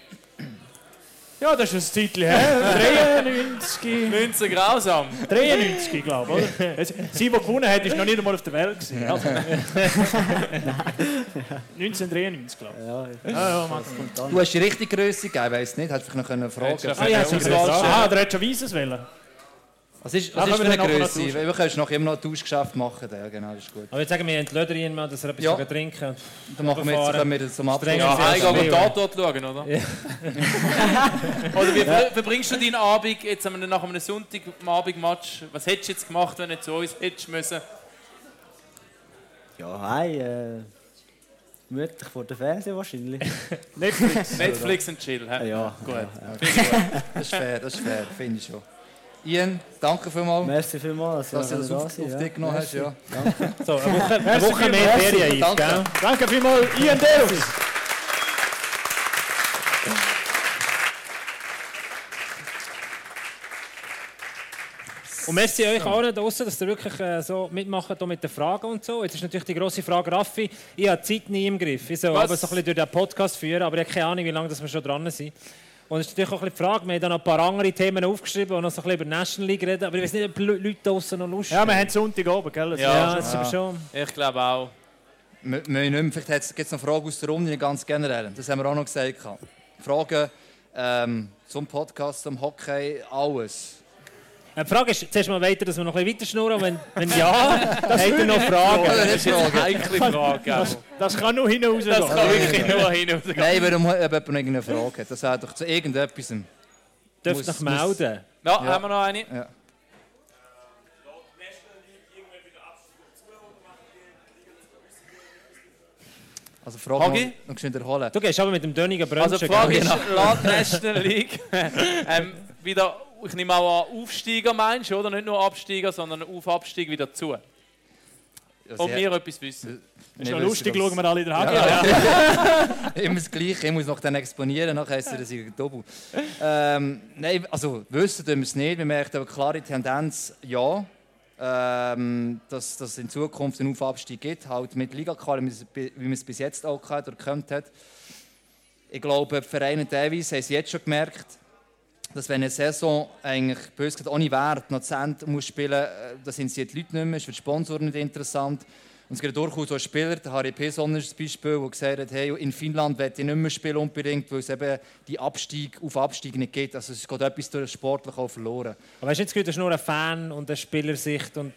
Ja, das ist ein Titel her. 93. Münzen grausam. 93, glaube ich, oder? Sie, die gewonnen hat, ist noch nicht einmal auf der Welt. Gewesen. Also. 1993, glaube ich. Ja, Ja, ja. Du hast die richtige Größe gegeben, weiss nicht, hättest du vielleicht noch eine Frage Ah, ja. Ah, der hat schon Weises wählen. Was ist, was ist können für wir eine dann nachher noch Größe? Wir können noch immer noch ein Tauschgeschäft machen. Ja, genau, das ist gut. Aber jetzt sagen wir entlödern ihn mal, dass er etwas Ja. ja. trinken kann. Dann machen wir jetzt können wir das zum Abschluss. Ja, Ja, heimgehen und. Tatort schauen, oder? Ja. oder wie ver- verbringst du deinen Abend jetzt nach einem Sonntag am Abendmatch? Was hättest du jetzt gemacht, wenn du zu uns hättest müssen? Ja, hi. Äh, gemütlich vor dem Fernseher wahrscheinlich. Netflix. Netflix und Chill, hä? Ja, Gut. ja, Das ist fair, das ist fair, finde ich schon. Ian, danke vielmals, Merci vielmals, dass du dass das auf, auf dich genommen hast. Ja. So, eine Woche, eine Woche mehr. Ferien, Danke. gell? Danke vielmals, Ian Deus. Und merci euch allen da draussen, dass ihr wirklich äh, so mitmacht mit den Fragen und so. Jetzt ist natürlich die grosse Frage, Raffi, ich habe die Zeit nie im Griff. Ich soll Was? aber so ein bisschen durch den Podcast führen, aber ich habe keine Ahnung, wie lange dass wir schon dran sind. Und es ist natürlich auch ein bisschen die Frage, wir haben dann noch ein paar andere Themen aufgeschrieben und noch so ein bisschen über National League reden, aber ich weiß nicht, ob die Le- Leute da draussen noch Lust Ja, wir haben Sonntag oben, gell? Also, Ja. ja, das ist schon. Ich glaube auch. Wir, wir nicht mehr, vielleicht gibt es noch Fragen aus der Runde, ganz generell. Das haben wir auch noch gesagt. Fragen ähm, zum Podcast, zum Hockey, alles. Äh, Die Frage ist, zuerst mal weiter, dass wir noch ein bisschen weiter schnurren. Wenn, wenn ja, habt ihr noch Fragen? Oder Das ist jetzt eine heikle Frage. gell? Das kann nur hinaus Das kann wirklich nur hinausgehen. Nein, warum ob jemand noch irgendeine Frage hat. Das wäre doch zu irgendetwas. Dürft Muss- euch melden. Ja, Ja. haben wir noch eine? Ja. Also Frage Hagi? noch, noch schnell wiederholen. Du gehst aber mit dem Döniger Brunchen. Also die Frage ist, laut National League ähm, wieder, ich nehme auch an, Aufsteiger meinst du, oder? Nicht nur Absteiger, sondern auf Abstieg wieder zu. Also, Ob wir etwas wissen. Ist noch lustig, schauen wir alle in den Haken. Ja. Immer das Gleiche, ich muss noch dann exponieren, nachher ist es ein Doppel. Ähm, nein, also wissen tun wir es nicht, wir merken aber klare Tendenz, ja. Ähm, dass es in Zukunft einen Aufabstieg gibt, halt mit Liga-Quali, wie man es- wie man es bis jetzt auch gehabt oder gekannt hat. Ich glaube, die Vereine teilweise haben es jetzt schon gemerkt, dass wenn eine Saison eigentlich bös gesagt, ohne Wert noch Cent muss spielen muss, da sind sie die Leute nicht mehr, ist für die Sponsoren nicht interessant. Und es gibt durchaus auch Spieler, der Harry Pesson ist das Beispiel, der gesagt hat, hey, in Finnland will ich nicht mehr spielen unbedingt, weil es eben die Abstieg auf Abstieg nicht geht. Also es geht etwas durch sportlich auch verloren. Aber weißt du, jetzt ist nur eine Fan- und eine Spielersicht und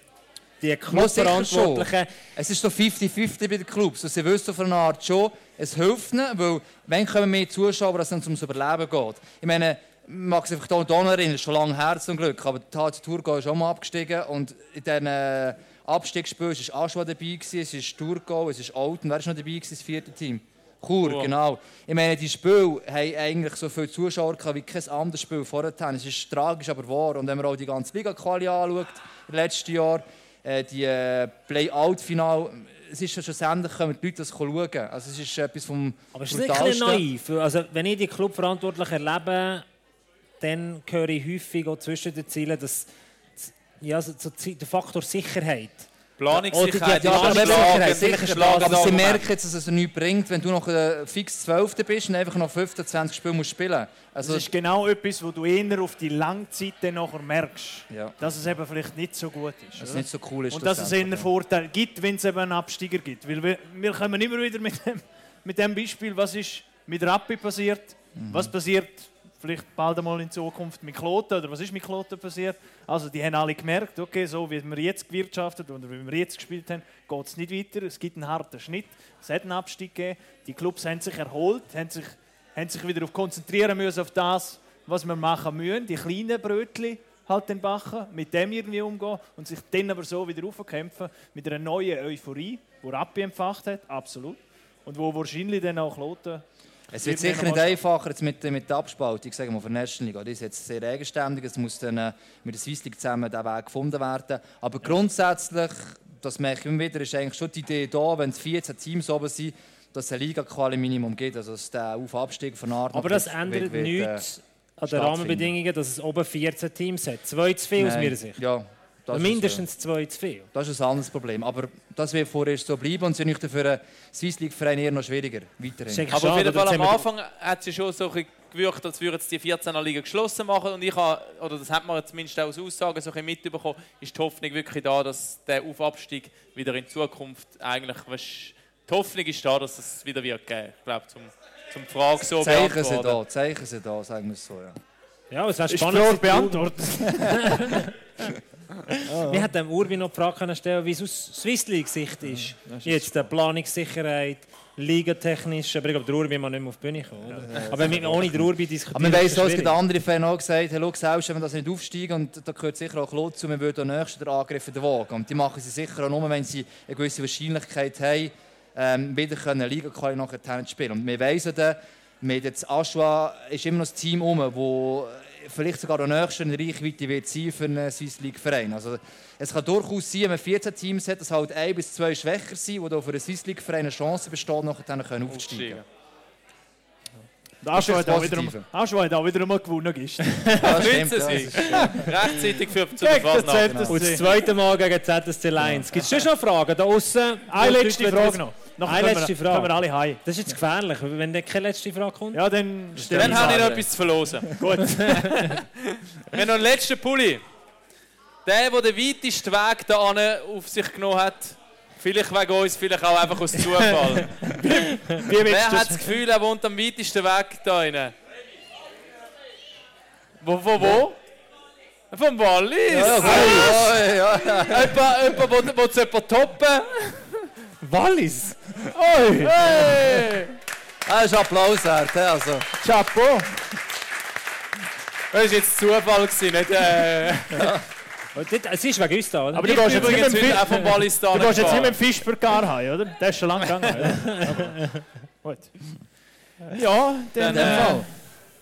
die Clubverantwortlichen. Es ist so 50-50 bei den Clubs. Also sie wissen von einer Art schon, es hilft ihnen, weil wenn kommen mehr Zuschauer, dass es ums Überleben geht. Ich meine, mag sich einfach hier hier noch erinnern, ist schon lange her zum Glück, aber die HC Thurgau ist auch mal abgestiegen und in diesen äh, Abstiegsspielen war Aschua dabei, gewesen, es ist Thurgau, es ist Alten, wer ist noch dabei gewesen, das vierte Team? Chur, Chur. genau. Ich meine, die Spiele haben eigentlich so viele Zuschauer gehabt wie kein anderes Spiel vorher. Es ist tragisch, aber wahr. Und wenn man auch die ganze Liga-Quali anschaut, im letzten Jahr, äh, die äh, Play-Out-Final, es ist schon schlussendlich, können die Leute das schauen. Also es ist etwas vom Aber es ist nicht naiv. Also, wenn ich die Clubverantwortlichen erlebe, dann höre ich häufig auch zwischen den Zielen, dass ja, so, so, der Faktor Sicherheit. Planungssicherheit Oder die- ist die- ein die- Schlagen- die- sicher die- ein schlagendes Aber sie merken jetzt, dass es nichts bringt, wenn du noch äh, fix 12. bist und einfach noch 15, 20 Spiele musst spielen Das Also, ist genau etwas, wo du eher auf die Langzeit dann nachher merkst, ja, dass es eben vielleicht nicht so gut ist. dass es nicht so cool ist. Und dass es eher Vorteile gibt, wenn es eben einen Absteiger gibt. Weil wir, wir kommen immer wieder mit dem, mit dem Beispiel, was ist mit Rappi passiert, was passiert vielleicht bald einmal in Zukunft mit Kloten oder was ist mit Kloten passiert. Also die haben alle gemerkt, okay, so wie wir jetzt gewirtschaftet oder wie wir jetzt gespielt haben, geht es nicht weiter. Es gibt einen harten Schnitt, es hat einen Abstieg gegeben. Die Clubs haben sich erholt, haben sich, haben sich wieder auf konzentrieren müssen auf das, was wir machen müssen, die kleinen Brötchen halt den backen, mit dem irgendwie umgehen und sich dann aber so wieder aufkämpfen mit einer neuen Euphorie, die Rappi empfacht hat, absolut. Und wo wahrscheinlich dann auch Kloten Es wird Wird sicher nicht einfacher jetzt mit, mit der Abspaltung sagen wir, von der National League. Die ist jetzt sehr eigenständig, es muss dann äh, mit der Swiss League zusammen der Weg gefunden werden. Aber grundsätzlich, das merke ich immer wieder, ist eigentlich schon die Idee da, wenn es 14 Teams oben sind, dass es ein Liga-Quali-Minimum gibt, also dass der Auf-Abstieg von Art Aber das ändert nichts an den Rahmenbedingungen, dass es oben 14 Teams hat. Zwei zu viel aus meiner Sicht. Ja, das ist, Mindestens zwei zu viel. äh, das ist ein anderes Problem. Aber das wird vorerst so bleiben und ist nicht für einen Swiss League-Verein eher noch schwieriger weiterhin. Ist Aber auf jeden Fall am Anfang hat sie schon so ein bisschen gewirkt, als würden jetzt die 14er Liga geschlossen machen. Und ich habe, oder das hat man zumindest auch aus Aussagen so ein bisschen mitbekommen, ist die Hoffnung wirklich da, dass der Aufabstieg wieder in Zukunft eigentlich, weißt, die Hoffnung ist da, dass es wieder wird geben. Ich glaube, zum, zum die Frage so Zeichen sie da, Zeichen sie da, sagen wir es so. Ja. Ja, aber es wäre ist die spannend. Frage zu- Wir hätten dem Urbi noch die Frage stellen, wie es aus Swiss League Sicht ist. Jetzt die Planungssicherheit, ligatechnisch, aber ich glaube, der Urbi mal nicht mehr auf die Bühne kommen. Oder? Aber mit, ohne den Urbi diskutieren. Aber man weiss ist es es gibt andere Fans auch gesagt, hey, schau, selbst wenn wir das nicht aufsteigen, und da gehört sicher auch Claude zu, wir würden am nächsten den Angriff in der Waage. Und die machen sie sicher auch nur, wenn sie eine gewisse Wahrscheinlichkeit haben, ähm, wieder können liga quali nachher spielen. Und wir weiss dann, mit jetzt Aschua ist immer noch ein Team um, wo vielleicht sogar am nächsten in Reichweite wird sein für einen Swiss League Verein. Also es kann durchaus sein, wenn man 14 Teams hat, dass halt ein bis zwei schwächer sind, die da für einen Swiss League Verein eine Chance besteht, nachher dann können Das ist auch das wieder, Positive. Aschua hat auch wieder einmal gewonnen gestern. Ja, stimmt, das ist- Rechtzeitig für zu der. Und das zweite Mal gegen ZSC Lions. Gibt es schon Fragen da außen? Eine letzte Frage noch. Nachher Eine letzte wir, können wir Frage. alle heim. Das ist jetzt gefährlich, wenn dann keine letzte Frage kommt. Ja, dann Dann habe ich noch etwas zu verlosen. Gut. Wir haben noch einen letzten Pulli. Der, der den weitesten Weg da auf sich genommen hat, vielleicht wegen uns, vielleicht auch einfach aus Zufall. Wer hat das? das Gefühl, er wohnt am weitesten Weg da rein? Wo, wo, wo? Vom Wallis! Ja, ja, ja, ja. Jemand, jemand, will es jemand toppen? Wallis! Oi, Hey! Ah, das ist Applaus wert. Also. Chapeau. Das war jetzt Zufall, nicht... Äh, Es ist wegen uns da, oder? Aber du ich gehst bin jetzt nicht übrigens mit dem Fi- vom Wallis da Du gehst jetzt nicht mit dem Fischbergar heim, oder? Der ist schon lange gegangen. Gut. Ja, dann... In dem Äh, Fall.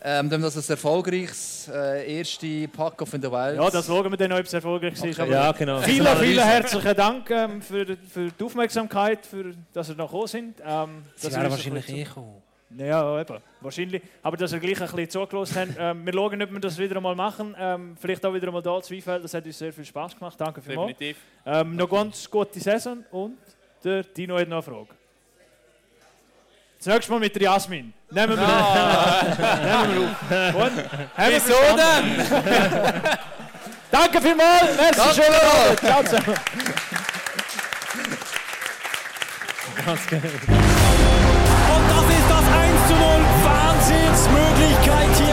Ähm, dann das ein erfolgreiches äh, erste Pack-Off in der Welt. ja, das schauen wir dann, ob es erfolgreich ist. Okay. Aber Ja, genau. Vielen, vielen herzlichen Dank ähm, für, für die Aufmerksamkeit, für, dass ihr noch gekommen sind. Ähm, Sie dass wären wahrscheinlich eh gekommen. zu- Ja, eben. Wahrscheinlich. Aber dass ihr gleich ein bisschen zugelassen habt. Ähm, wir schauen, ob wir das wieder einmal machen. Ähm, vielleicht auch wieder einmal hier zu Zweifel. Das hat uns sehr viel Spaß gemacht. Danke vielmals. Definitiv. Ähm, noch ganz gute Saison und der Dino hat noch eine Frage. Das nächste Mal mit der Jasmin. Nehmen wir, nehmen wir auf. Wir Wieso denn? Danke vielmals. Merci schön. Ciao zusammen. Und das ist das 1 zu 0. Wahnsinnsmöglichkeit hier.